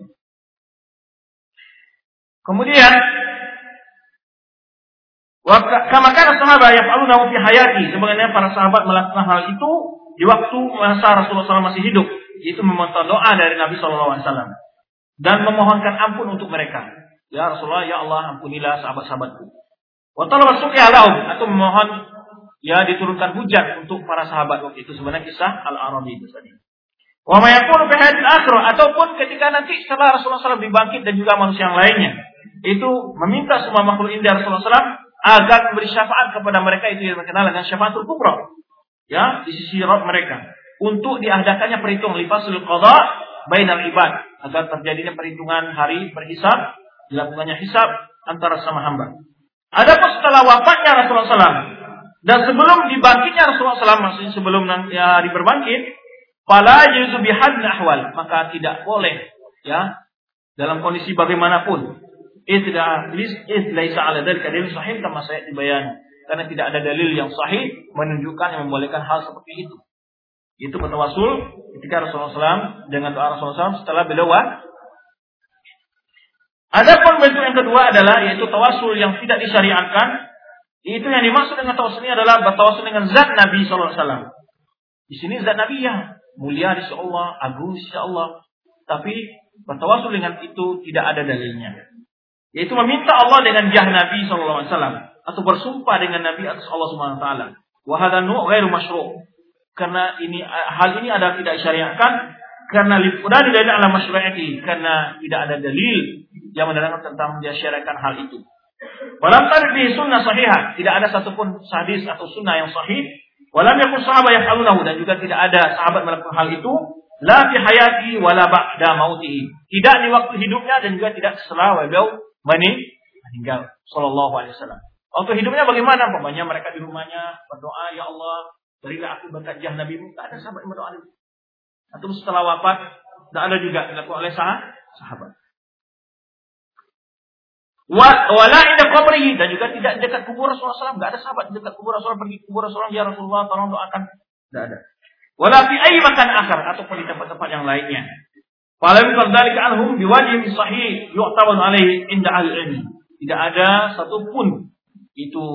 Kemudian kama kana sahabat yaf'alunahu fi hayati, sebagaimana para sahabat melakukan hal itu di waktu masa Rasulullah SAW masih hidup, itu meminta doa dari Nabi SAW dan memohonkan ampun untuk mereka. Ya Rasulullah, ya Allah ampunilah sahabat-sahabatku. Wa talaba atau memohon ya diturunkan hujan untuk para sahabat waktu itu sebenarnya kisah Al-Arabi itu tadi. Wa mayakunu fi akhirah ataupun ketika nanti setelah Rasulullah SAW dibangkit dan juga manusia yang lainnya itu meminta semua makhluk indah Rasulullah SAW agar memberi syafaat kepada mereka itu yang terkenal dengan syafaatul kubra. Ya, di sisi Rabb mereka. Untuk diadakannya perhitungan lifasul qadha bainal ibad agar terjadinya perhitungan hari berhisab, dilakukannya hisab antara sama hamba. Adapun setelah wafatnya Rasulullah SAW dan sebelum dibangkitnya Rasulullah SAW, maksudnya sebelum ya, diperbangkit, fala yuzu bihad ahwal, maka tidak boleh ya dalam kondisi bagaimanapun Isla laisa ala dzalika dalil sahih kama saya dibayan. Karena tidak ada dalil yang sahih menunjukkan yang membolehkan hal seperti itu. Itu bertawasul ketika Rasulullah SAW dengan doa Rasulullah SAW setelah beliau Adapun bentuk yang kedua adalah yaitu tawasul yang tidak disyariatkan. Itu yang dimaksud dengan tawasul ini adalah bertawasul dengan zat Nabi SAW. Di sini zat Nabi yang mulia di Allah, agung di Allah. Tapi bertawasul dengan itu tidak ada dalilnya. Yaitu meminta Allah dengan jah Nabi SAW atau bersumpah dengan Nabi atas Allah Subhanahu wa taala. Ghairu masyru'. Karena ini hal ini adalah tidak syariatkan karena lifudani dari ala masyru'ati karena tidak ada dalil yang menerangkan tentang dia syariatkan hal itu. Walam tarifi sunnah sahihah, tidak ada satupun hadis atau sunnah yang sahih. Walam yakun sahabat yang alunahu dan juga tidak ada sahabat melakukan hal itu. La fi hayati wala ba'da mautihi. Tidak di waktu hidupnya dan juga tidak setelah beliau meninggal sallallahu alaihi wasallam. Waktu hidupnya bagaimana? Pokoknya mereka di rumahnya berdoa, ya Allah, berilah aku berkat jah Nabi Tidak ada sahabat yang berdoa. Atau setelah wafat, tidak ada juga dilakukan oleh sahabat. Wala inda qabrihi dan juga tidak dekat kubur Rasulullah SAW. Tidak ada sahabat dekat kubur Rasulullah pergi kubur Rasulullah ya Rasulullah tolong doakan. Tidak ada. Wala fi ayi makan akhar ataupun di tempat-tempat yang lainnya. Falam kadzalika anhum biwajib sahih yu'tabar alaihi inda ahli. Tidak ada satupun itu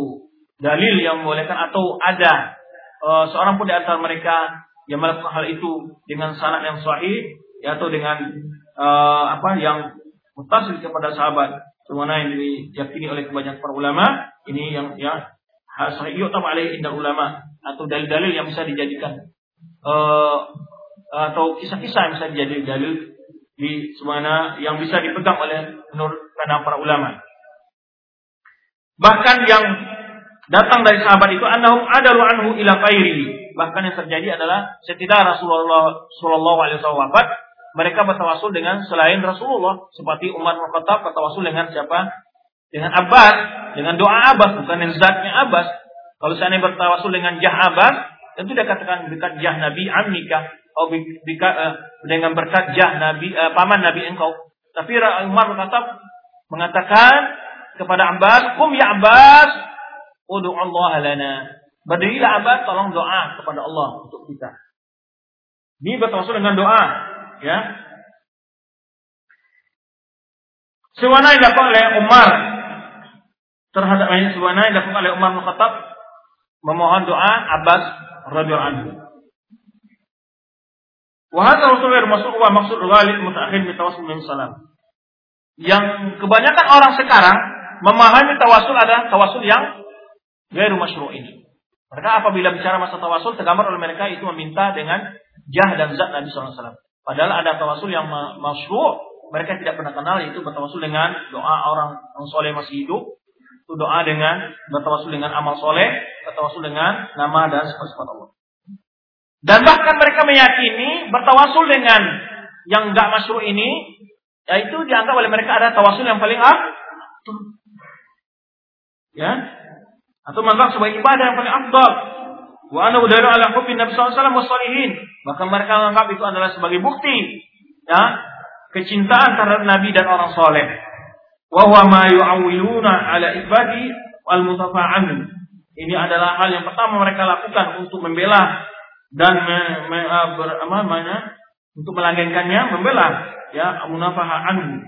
dalil yang membolehkan atau ada uh, seorang pun di antara mereka yang melakukan hal itu dengan sanad yang sahih atau dengan uh, apa yang mutasil kepada sahabat semana yang diyakini oleh kebanyakan para ulama ini yang ya sahih yu'tabar alaihi inda ulama atau dalil-dalil yang bisa dijadikan uh, atau kisah-kisah yang bisa jadi dalil di semana yang bisa dipegang oleh menurut para ulama. Bahkan yang datang dari sahabat itu annahum adalu anhu ila ghairi. Bahkan yang terjadi adalah setelah Rasulullah sallallahu alaihi wasallam wafat, mereka bertawasul dengan selain Rasulullah seperti Umar bin Khattab bertawasul dengan siapa? Dengan Abbas, dengan doa Abbas bukan dengan zatnya Abbas. Kalau seandainya bertawasul dengan Jah Abbas, tentu dia katakan berkat Jah Nabi Atau uh, dengan berkat Jah Nabi uh, paman Nabi engkau. Tapi Umar bin Khattab mengatakan kepada Abbas, "Kum ya Abbas, ud'u Allah lana." Berdirilah Abbas, tolong doa kepada Allah untuk kita. Ini bertawasul dengan doa ya. Sewana yang dilakukan oleh Umar terhadap ini sewana yang dilakukan oleh Umar bin Khattab memohon doa Abbas radhiyallahu anhu. Wa hadha rasulullah masuk wa maksud ghalib mutaakhir bi tawassul min salam. Yang kebanyakan orang sekarang memahami tawasul adalah tawasul yang gairu masyru' ini. Mereka apabila bicara masa tawasul tergambar oleh mereka itu meminta dengan jah dan zat Nabi SAW. Padahal ada tawasul yang masyru' mereka tidak pernah kenal yaitu bertawasul dengan doa orang yang soleh masih hidup, itu doa dengan bertawasul dengan amal soleh, bertawasul dengan nama dan sifat-sifat Allah. Dan bahkan mereka meyakini bertawasul dengan yang enggak masyru' ini yaitu dianggap oleh mereka ada tawasul yang paling ah, ya atau menganggap sebagai ibadah yang paling afdal Wa ana udara ala hubbi Nabi sallallahu alaihi Bahkan mereka menganggap itu adalah sebagai bukti ya, kecintaan terhadap Nabi dan orang soleh. Wa huwa ma yu'awwiluna ala ibadi al mutafa'an. Ini adalah hal yang pertama mereka lakukan untuk membela dan me, me, ber, apa namanya untuk melanggengkannya membela ya munafaha anhu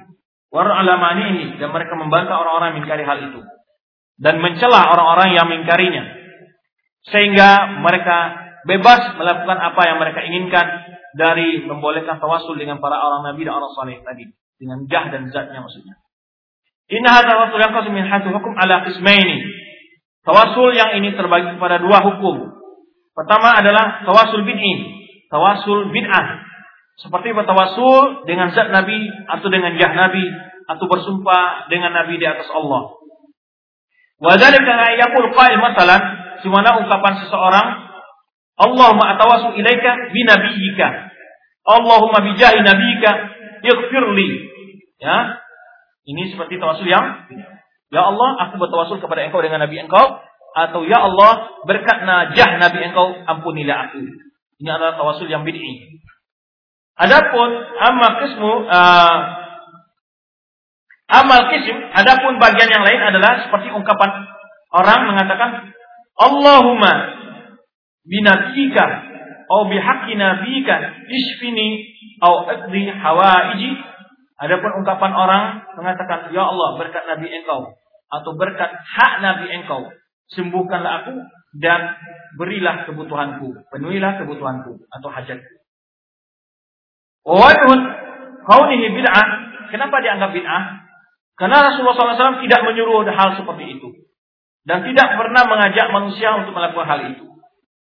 war alamani dan mereka membantah orang-orang mengingkari hal itu dan mencela orang-orang yang mengingkarinya sehingga mereka bebas melakukan apa yang mereka inginkan dari membolehkan tawasul dengan para orang nabi dan orang saleh tadi dengan jah dan zatnya maksudnya. Inna hadza tawasul yang min hukum ala qismaini. Tawasul yang ini terbagi kepada dua hukum. Pertama adalah tawasul bid'i, tawasul bid'ah. Seperti bertawasul dengan zat Nabi atau dengan jah Nabi atau bersumpah dengan Nabi di atas Allah. Wa dzalika yaqul qail masalan di mana ungkapan seseorang Allahumma atawasu ilaika bi nabiyyika Allahumma bi jahi nabiyyika ya ini seperti tawasul yang ya Allah aku bertawasul kepada engkau dengan nabi engkau atau ya Allah berkat najah nabi engkau ampunilah aku. Ini adalah tawasul yang bid'i. Adapun amma kismu uh, amal kism adapun bagian yang lain adalah seperti ungkapan orang mengatakan Allahumma binabika atau bihaqqi nabika isfini atau aqdi hawaiji. Adapun ungkapan orang mengatakan ya Allah berkat nabi engkau atau berkat hak nabi engkau sembuhkanlah aku dan berilah kebutuhanku. Penuhilah kebutuhanku atau hajatku. Wajhun kaunihi bid'ah. Kenapa dianggap bid'ah? Karena Rasulullah SAW tidak menyuruh hal seperti itu. Dan tidak pernah mengajak manusia untuk melakukan hal itu.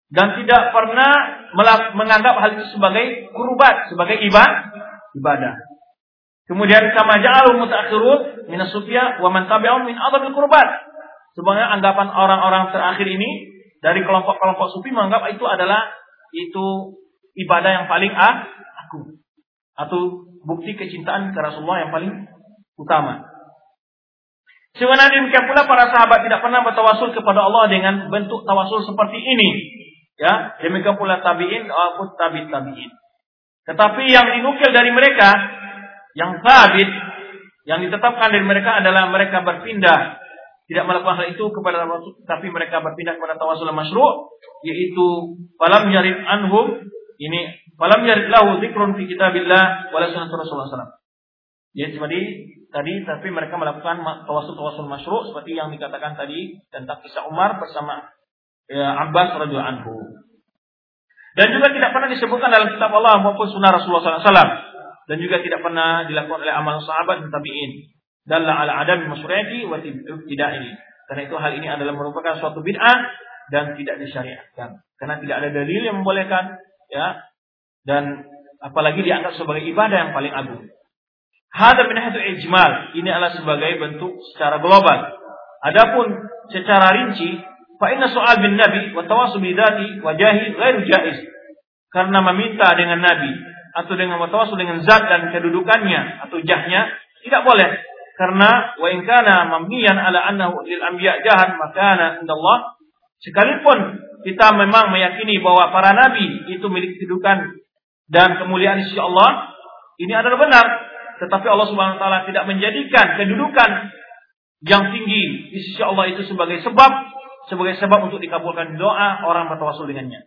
Dan tidak pernah menganggap hal itu sebagai kurbat, sebagai ibadah. Kemudian kama ja'alu mutaakhirun min asufya wa man min adhamil kurbat. Sebenarnya anggapan orang-orang terakhir ini dari kelompok-kelompok sufi menganggap itu adalah itu ibadah yang paling ah, aku atau bukti kecintaan ke Rasulullah yang paling utama. Sebenarnya demikian pula para sahabat tidak pernah bertawasul kepada Allah dengan bentuk tawasul seperti ini. Ya, demikian pula tabi'in maupun tabi tabi'in. Tetapi yang dinukil dari mereka, yang sabit, yang ditetapkan dari mereka adalah mereka berpindah tidak melakukan hal itu kepada Rasul, tapi mereka berpindah kepada tawasul masyru' yaitu falam yarid anhum ini falam yarid lahu zikrun fi kitabillah wala sunnah Rasulullah SAW. Jadi tadi tapi mereka melakukan tawasul-tawasul masyru' seperti yang dikatakan tadi tentang kisah Umar bersama ya, Abbas radhiyallahu anhu. Dan juga tidak pernah disebutkan dalam kitab Allah maupun sunnah Rasulullah SAW. Dan juga tidak pernah dilakukan oleh amal sahabat dan tabi'in. Dalla ala adam masyru'ati wa tidak ini. Karena itu hal ini adalah merupakan suatu bid'ah dan tidak disyariatkan. Karena tidak ada dalil yang membolehkan ya dan apalagi dianggap sebagai ibadah yang paling agung. Hada min hadu ijmal. Ini adalah sebagai bentuk secara global. Adapun secara rinci Fa inna soal bin nabi wa tawasul bidati wa jahi ghairu jaiz. Karena meminta dengan nabi atau dengan tawasul dengan zat dan kedudukannya atau jahnya tidak boleh. Karena wa in kana mamiyan ala annahu lil anbiya jahan maka indallah sekalipun kita memang meyakini bahwa para nabi itu milik kedudukan dan kemuliaan sisi Allah, ini adalah benar. Tetapi Allah Subhanahu wa taala tidak menjadikan kedudukan yang tinggi di sisi Allah itu sebagai sebab sebagai sebab untuk dikabulkan doa orang bertawasul dengannya.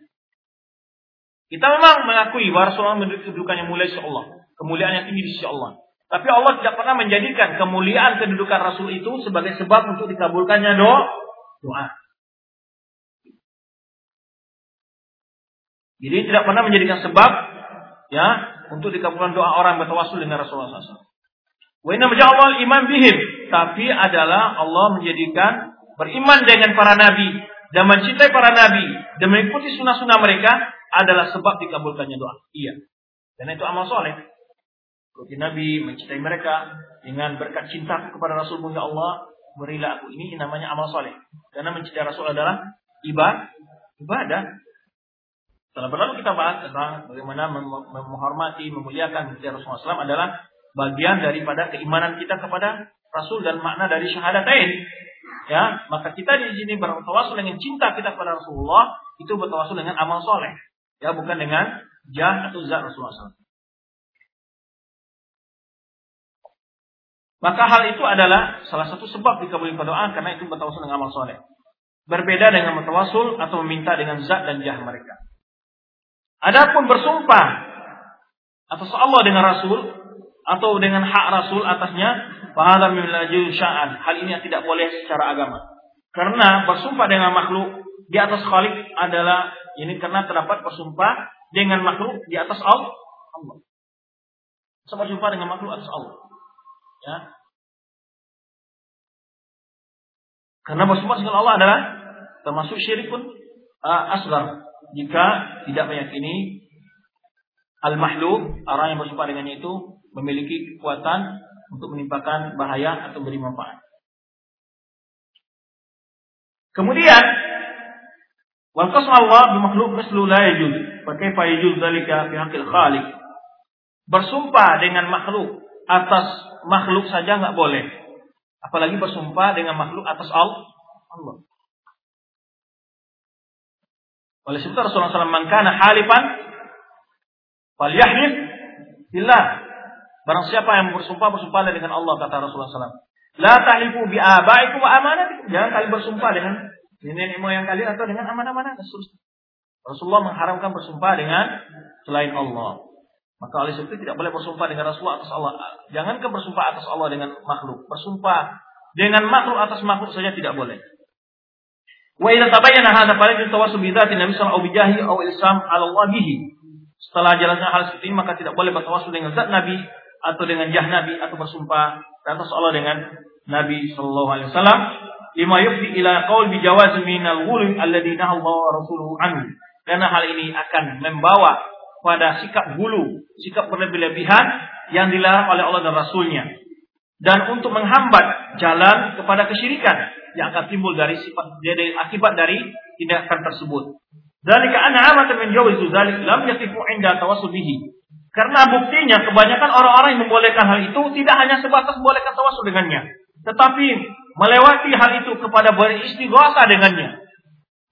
Kita memang mengakui bahwa Rasulullah memiliki kedudukan yang mulia sisi Allah, kemuliaan yang tinggi di sisi Allah. Tapi Allah tidak pernah menjadikan kemuliaan kedudukan Rasul itu sebagai sebab untuk dikabulkannya doa. doa. Jadi tidak pernah menjadikan sebab ya untuk dikabulkan doa orang bertawasul dengan Rasulullah SAW. Wa inna Allah iman bihim, tapi adalah Allah menjadikan beriman dengan para nabi dan mencintai para nabi dan mengikuti sunnah-sunnah mereka adalah sebab dikabulkannya doa. Iya. Karena itu amal soleh. Ikuti Nabi mencintai mereka dengan berkat cinta kepada Rasul ya Allah berilah aku ini namanya amal soleh. Karena mencintai Rasul adalah ibadah. Ibadah. Setelah berlalu kita bahas tentang bagaimana menghormati, memuliakan mencintai Rasulullah SAW adalah bagian daripada keimanan kita kepada Rasul dan makna dari syahadatain. Ya, maka kita di sini bertawasul dengan cinta kita kepada Rasulullah itu bertawasul dengan amal soleh. Ya, bukan dengan jah atau zat Rasulullah SAW. Maka hal itu adalah salah satu sebab dikabulkan doa karena itu bertawasul dengan amal soleh. Berbeda dengan bertawasul atau meminta dengan zat dan jah mereka. Adapun bersumpah atas Allah dengan Rasul atau dengan hak Rasul atasnya, fahadha sya'an. Hal ini tidak boleh secara agama. Karena bersumpah dengan makhluk di atas Khalik adalah ini karena terdapat bersumpah dengan makhluk di atas Allah. Sama bersumpah dengan makhluk atas Allah. Ya. Karena bersumpah dengan Allah adalah termasuk syirik pun uh, asgar jika tidak meyakini al-makhluk orang yang bersumpah dengannya itu memiliki kekuatan untuk menimpakan bahaya atau beri manfaat. Kemudian Wal Allah bimakhluk mislu la yajuz. Fa kaifa yajuz dzalika? Bersumpah dengan makhluk atas makhluk saja nggak boleh. Apalagi bersumpah dengan makhluk atas Allah. Oleh sebab Rasulullah SAW mengkana halifan fal yahlif billah. Barang siapa yang bersumpah bersumpah dengan Allah kata Rasulullah SAW. La tahlifu bi abaikum wa amanatikum. Jangan kalian bersumpah dengan nenek moyang kalian atau dengan amanah-amanah. Rasulullah mengharamkan bersumpah dengan selain Allah. Maka oleh sebab itu tidak boleh bersumpah dengan Rasulullah atas Allah. Jangankan bersumpah atas Allah dengan makhluk. Bersumpah dengan makhluk atas makhluk saja tidak boleh. Wa idza tabayyana hadza fala yatawassu bi dzati Nabi sallallahu alaihi wasallam ilsam 'ala Allah bihi. Setelah jelasnya hal seperti ini maka tidak boleh bertawassul dengan zat Nabi atau dengan jah Nabi atau bersumpah atas Allah dengan Nabi sallallahu alaihi wasallam lima yufdi ila qaul bi jawaz min al-ghulm alladhi rasuluhu anhu. Karena hal ini akan membawa pada sikap gulu, sikap berlebih-lebihan yang dilarang oleh Allah dan Rasulnya. Dan untuk menghambat jalan kepada kesyirikan yang akan timbul dari sifat dari akibat dari tindakan tersebut. Dzalika anna amatan min jawizu dzalik lam yatifu inda tawassul bihi. Karena buktinya kebanyakan orang-orang yang membolehkan hal itu tidak hanya sebatas membolehkan tawassul dengannya, tetapi melewati hal itu kepada beristighosa dengannya.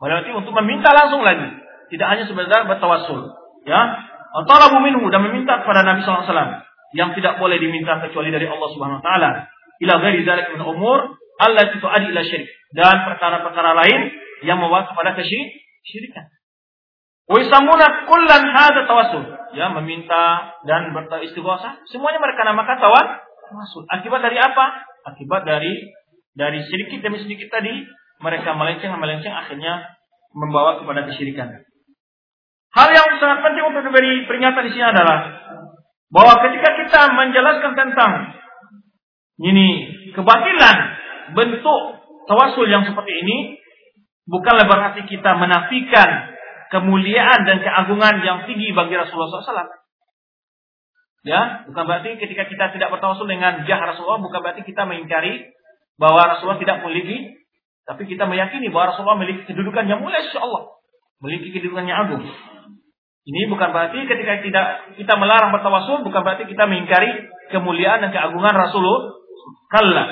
Melewati untuk meminta langsung lagi. Tidak hanya sebenarnya bertawasul. Ya. Talabu minhu dan meminta kepada Nabi SAW. Yang tidak boleh diminta kecuali dari Allah Subhanahu Wa Taala. Ila ghairi zalik min umur Allah itu adi ila syirik. Dan perkara-perkara lain yang membawa kepada kesyirikan. Wa yusammuna kullan hadza tawassul. Ya, meminta dan beristighosa. Semuanya mereka namakan tawassul. Akibat dari apa? Akibat dari dari sedikit demi sedikit tadi mereka melenceng melenceng akhirnya membawa kepada kesyirikan. Hal yang sangat penting untuk diberi peringatan di sini adalah bahwa ketika kita menjelaskan tentang ini kebatilan bentuk tawasul yang seperti ini bukanlah berarti kita menafikan kemuliaan dan keagungan yang tinggi bagi Rasulullah SAW. Ya, bukan berarti ketika kita tidak bertawasul dengan jah Rasulullah, bukan berarti kita mengingkari bahwa Rasulullah tidak memiliki Tapi kita meyakini bahwa Rasulullah memiliki kedudukan yang mulia insya Allah. Memiliki kedudukan yang agung. Ini bukan berarti ketika tidak kita melarang bertawasul, bukan berarti kita mengingkari kemuliaan dan keagungan Rasulullah. Kalla.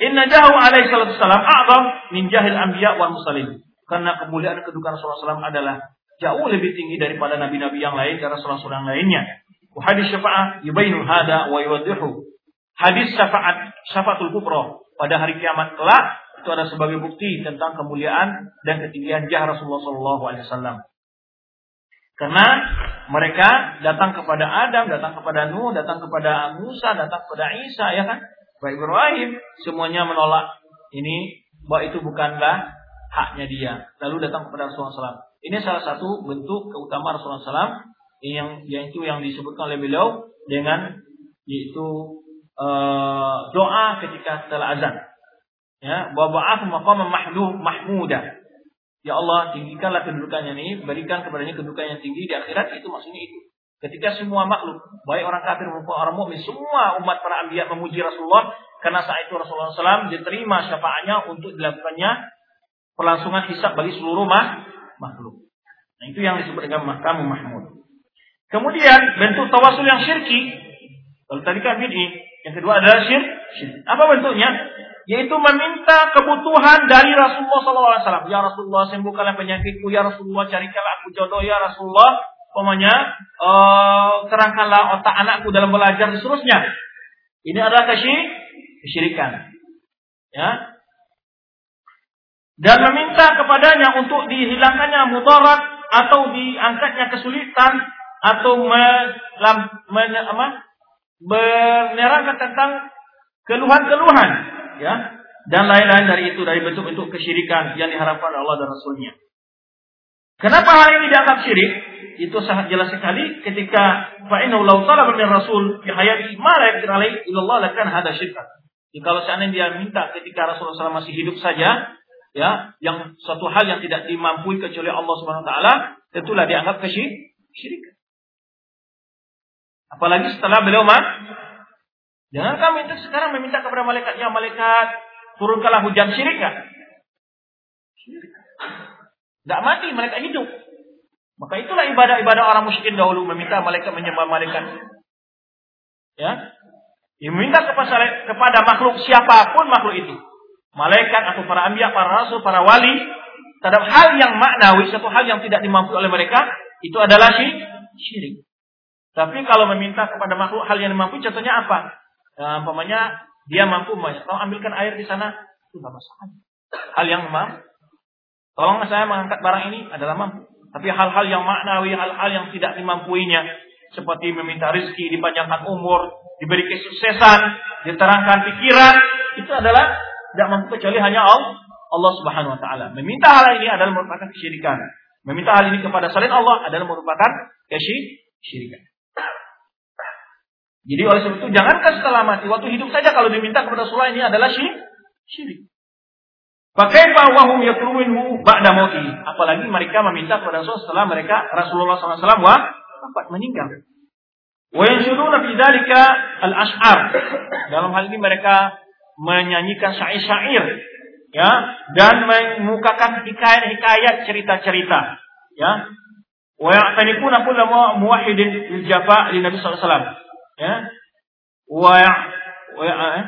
Inna jahu alaihi salatu salam a'zam min jahil anbiya wal musalim. Karena kemuliaan dan kedudukan Rasulullah SAW adalah jauh lebih tinggi daripada nabi-nabi yang lain dan Rasulullah yang lainnya. Hadis syafaat yubainu hada wa yuwaddihu. Hadis syafaat syafaatul kubra pada hari kiamat kelak itu ada sebagai bukti tentang kemuliaan dan ketinggian jah Rasulullah wasallam. Karena mereka datang kepada Adam, datang kepada Nuh, datang kepada Musa, datang kepada Isa, ya kan? Baik Ibrahim, semuanya menolak ini bahwa itu bukanlah haknya dia. Lalu datang kepada Rasulullah SAW. Ini salah satu bentuk keutamaan Rasulullah SAW yang yang itu yang disebutkan oleh beliau dengan yaitu uh, doa ketika setelah azan. Ya, bahwa ba'ath maqam mahmuda. Ya Allah, tinggikanlah kedudukannya ini, berikan kepadanya kedudukan yang tinggi di akhirat, itu maksudnya itu. Ketika semua makhluk, baik orang kafir maupun orang mukmin, semua umat para anbiya memuji Rasulullah, karena saat itu Rasulullah SAW diterima syafaatnya untuk dilakukannya pelangsungan hisab bagi seluruh makhluk. Nah, itu yang disebut dengan mahkamah mahmud. Kemudian bentuk tawasul yang syirki. Kalau tadi kan ini, yang kedua adalah syirk. Apa bentuknya? Yaitu meminta kebutuhan dari Rasulullah SAW. Ya Rasulullah sembuhkanlah penyakitku, ya Rasulullah carikanlah aku jodoh, ya Rasulullah pokoknya uh, terangkanlah otak anakku dalam belajar dan seterusnya. Ini adalah kesyirikan. Ya. Dan meminta kepadanya untuk dihilangkannya mudarat atau diangkatnya kesulitan atau menerangkan tentang keluhan-keluhan ya dan lain-lain dari itu dari bentuk-bentuk kesyirikan yang diharapkan Allah dan Rasulnya. Kenapa hal ini dianggap syirik? Itu sangat jelas sekali ketika fa'innahu law talaba min rasul fi hayati ma la yaqdir alaihi illallah lakan hada syirkan. Jadi kalau seandainya dia minta ketika Rasulullah SAW masih hidup saja, ya, yang suatu hal yang tidak dimampui kecuali Allah Subhanahu wa taala, tentulah dianggap kesyirikan. Apalagi setelah beliau Jangan kami itu sekarang meminta kepada malaikat, ya malaikat, turunkanlah hujan syirik nggak? Syirik. Nggak mati, mereka hidup. Maka itulah ibadah-ibadah orang musyrikin dahulu meminta malaikat menyembah malaikat. Ya, meminta kepada, kepada makhluk siapa pun makhluk itu. Malaikat atau para ambiya, para rasul, para wali. Terhadap hal yang maknawi, satu hal yang tidak dimampu oleh mereka, itu adalah syirik. Tapi kalau meminta kepada makhluk hal yang dimampu, contohnya apa? Nah, umpamanya dia mampu banyak, tolong ambilkan air di sana, itu tidak masalah. Hal yang mampu. Tolong saya mengangkat barang ini adalah mampu. Tapi hal-hal yang maknawi, hal-hal yang tidak dimampuinya, seperti meminta rezeki, dipanjangkan umur, diberi kesuksesan, diterangkan pikiran, itu adalah tidak mampu kecuali hanya Allah, Allah Subhanahu wa taala. Meminta hal ini adalah merupakan kesyirikan. Meminta hal ini kepada selain Allah adalah merupakan kesyirikan. Jadi oleh sebab itu jangankan setelah mati, waktu hidup saja kalau diminta kepada Rasulullah ini adalah syirik. Syirik. Pakai wahum yakruminhu ba'da mauti. Apalagi mereka meminta kepada Rasulullah setelah mereka Rasulullah SAW wafat meninggal. Wa yanshuruna fi dzalika al-ash'ar. Dalam hal ini mereka menyanyikan syair-syair ya dan mengukakan hikayat-hikayat cerita-cerita ya wa ya'tanikuna kullu muwahhidin lil jafa li Nabi sallallahu alaihi wasallam ya wa eh?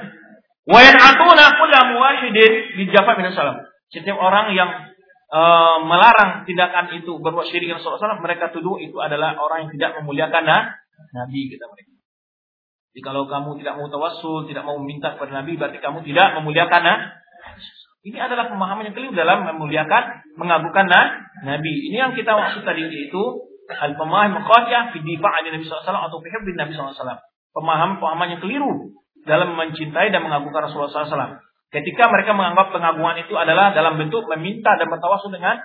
wa yan'atuna kulla muwahhidin bi jafa min salam setiap orang yang uh, melarang tindakan itu berbuat syirik dengan Rasulullah mereka tuduh itu adalah orang yang tidak memuliakan nah, nabi kita mereka jadi kalau kamu tidak mau tawassul, tidak mau meminta kepada Nabi, berarti kamu tidak memuliakan nah, ini adalah pemahaman yang keliru dalam memuliakan, mengagungkan nah, Nabi. Ini yang kita maksud tadi itu Al-pemaham qatiyah fi difa' Nabi SAW atau fi bin Nabi SAW. Pemahaman-pemahaman yang keliru dalam mencintai dan mengagungkan Rasulullah SAW. Ketika mereka menganggap pengagungan itu adalah dalam bentuk meminta dan bertawasul dengan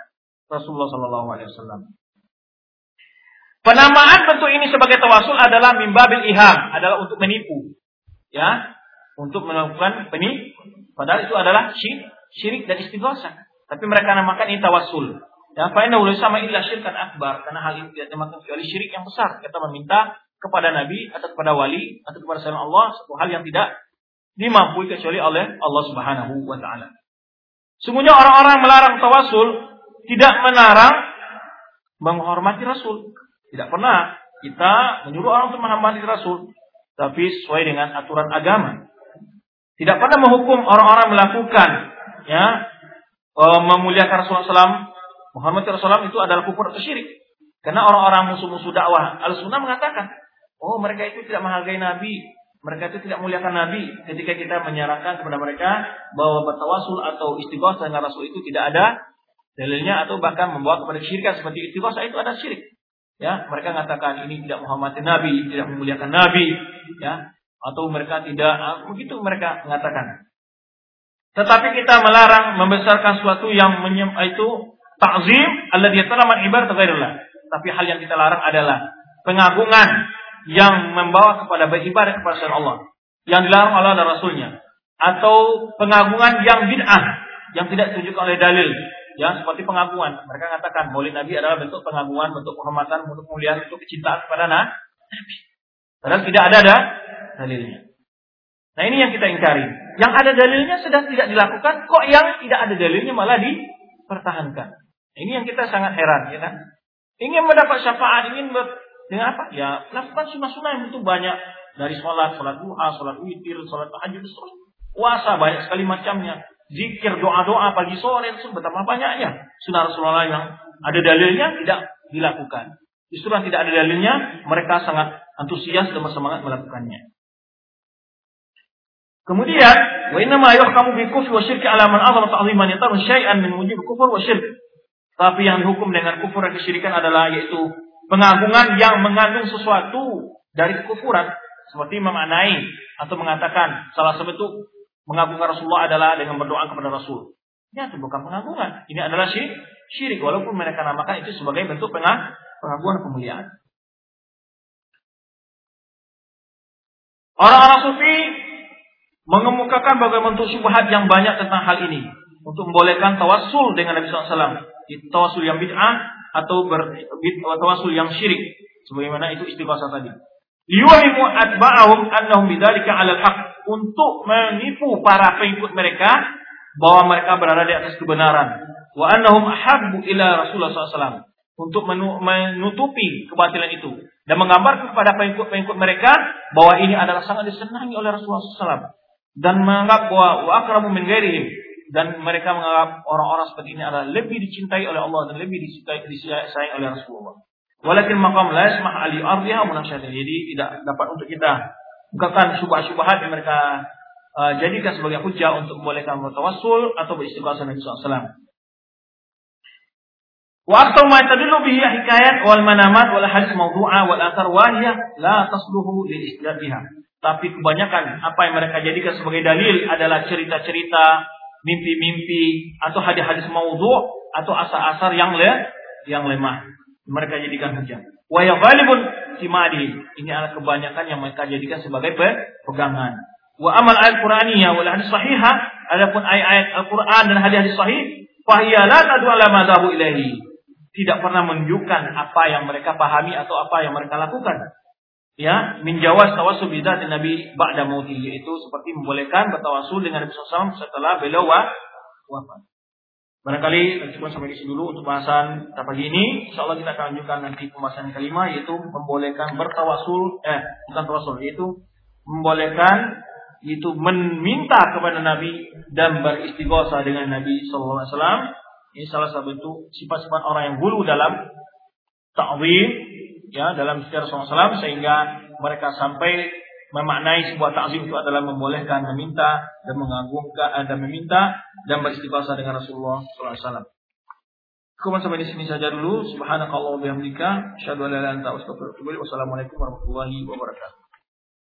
Rasulullah SAW. Penamaan bentuk ini sebagai tawasul adalah mimbabil iham, adalah untuk menipu. Ya, untuk melakukan penipu. Padahal itu adalah syirik, syirik dan istighosa. Tapi mereka namakan ini tawasul. Ya, fa inna sama illa syirkan akbar karena hal ini tidak termasuk kecuali syirik yang besar. Kita meminta kepada nabi atau kepada wali atau kepada selain Allah satu hal yang tidak dimampui kecuali oleh Allah Subhanahu wa taala. Sungguhnya orang-orang melarang tawasul tidak melarang menghormati Rasul. Tidak pernah kita menyuruh orang untuk menghormati Rasul, tapi sesuai dengan aturan agama. Tidak pernah menghukum orang-orang melakukan ya e, memuliakan Rasulullah SAW, Rasulullah SAW itu adalah kufur atau syirik. Karena orang-orang musuh-musuh dakwah al-sunnah mengatakan, oh mereka itu tidak menghargai Nabi, mereka itu tidak muliakan Nabi ketika kita menyarankan kepada mereka bahwa bertawasul atau istighosah dengan Rasul itu tidak ada dalilnya atau bahkan membawa kepada kesyirikan seperti istighosah itu ada syirik. Ya, mereka mengatakan ini tidak menghormati Nabi, tidak memuliakan Nabi, ya, atau mereka tidak ah, begitu mereka mengatakan. Tetapi kita melarang membesarkan sesuatu yang menyem, itu ta'zim alladhi yatalaman ibarat ghairillah. Tapi hal yang kita larang adalah pengagungan yang membawa kepada beribadah kepada Allah. Yang dilarang Allah dan Rasulnya. Atau pengagungan yang bid'ah yang tidak ditunjukkan oleh dalil. Yang seperti pengagungan. Mereka katakan boleh Nabi adalah bentuk pengagungan bentuk penghormatan bentuk kemuliaan bentuk kecintaan kepada Nabi. Padahal tidak ada ada dalilnya. Nah ini yang kita ingkari. Yang ada dalilnya sedang tidak dilakukan kok yang tidak ada dalilnya malah dipertahankan ini yang kita sangat heran ya kan ingin mendapat syafaat ingin dengan apa? Ya lakukan sunnah-sunnah yang itu banyak dari sholat, sholat duha, sholat witir, sholat tahajud, terus puasa banyak sekali macamnya. Zikir, doa-doa pagi sore itu betapa banyaknya. Sunnah Rasulullah yang ada dalilnya tidak dilakukan. Justru yang tidak ada dalilnya, mereka sangat antusias dan bersemangat melakukannya. Kemudian, wa inna ma yuhkamu bi kufri wa syirki ala man azama ta'ziman yatarun syai'an min wujub kufur wa syirk. Tapi yang dihukum dengan kufur dan kesyirikan adalah yaitu pengagungan yang mengandung sesuatu dari kekufuran seperti memaknai atau mengatakan salah satu itu mengagungkan Rasulullah adalah dengan berdoa kepada Rasul. Ya, itu bukan pengagungan. Ini adalah syirik, syirik walaupun mereka namakan itu sebagai bentuk pengagungan pemuliaan. Orang-orang sufi mengemukakan bagaimana bentuk syubhat yang banyak tentang hal ini untuk membolehkan tawassul dengan Nabi SAW. Itu tawassul yang bid'ah atau bertawasul yang syirik. Sebagaimana itu istighosah tadi. Yuhimu atba'ahum annahum bidzalika 'alal haq. Untuk menipu para pengikut mereka bahwa mereka berada di atas kebenaran. Wa annahum ahabbu ila Rasulullah SAW untuk menutupi kebatilan itu. Dan menggambarkan kepada pengikut-pengikut mereka bahwa ini adalah sangat disenangi oleh Rasulullah SAW dan menganggap bahwa wa akramu min dan mereka menganggap orang-orang seperti ini adalah lebih dicintai oleh Allah dan lebih disayang oleh Rasulullah. Walakin maqam la yasmah ali ardiha. Jadi tidak dapat untuk kita bukakan syubhat-syubhat yang mereka uh, jadikan sebagai hujah untuk membolehkan bertawassul atau beristighosah Nabi SAW. Wa aktar ma tadullu bihi hikayat wal manamat wal hadis mawdu'a wal athar wahiyah la tasluhu lil biha. Tapi kebanyakan apa yang mereka jadikan sebagai dalil adalah cerita-cerita mimpi-mimpi atau hadis-hadis maudhu atau asar-asar yang le yang lemah. Mereka jadikan hujah. Wa ghalibun simadi. Ini adalah kebanyakan yang mereka jadikan sebagai pegangan. Wa amal al-Qur'aniyah wal hadis sahihah, adapun ayat-ayat Al-Qur'an dan hadis-hadis sahih, fahiya la tad'u ala madhabu ilahi. Tidak pernah menunjukkan apa yang mereka pahami atau apa yang mereka lakukan ya min jawas tawasul bidzat Nabi ba'da mauti yaitu seperti membolehkan bertawasul dengan Nabi SAW setelah beliau wafat. Barangkali cukup sampai di sini dulu untuk bahasan kita pagi ini. Insya Allah kita akan lanjutkan nanti pembahasan yang kelima yaitu membolehkan bertawasul eh bukan tawasul yaitu membolehkan itu meminta kepada Nabi dan beristighosa dengan Nabi Sallallahu Alaihi Wasallam. Ini salah satu bentuk sifat-sifat orang yang bulu dalam ta'wim ya dalam sejarah SAW sehingga mereka sampai memaknai sebuah takzim itu adalah membolehkan meminta dan mengagungkan dan meminta dan beristighfar dengan Rasulullah SAW. Kemudian sampai di sini saja dulu. Subhanakallah wa bihamdika, ilaik. Wassalamualaikum warahmatullahi wabarakatuh.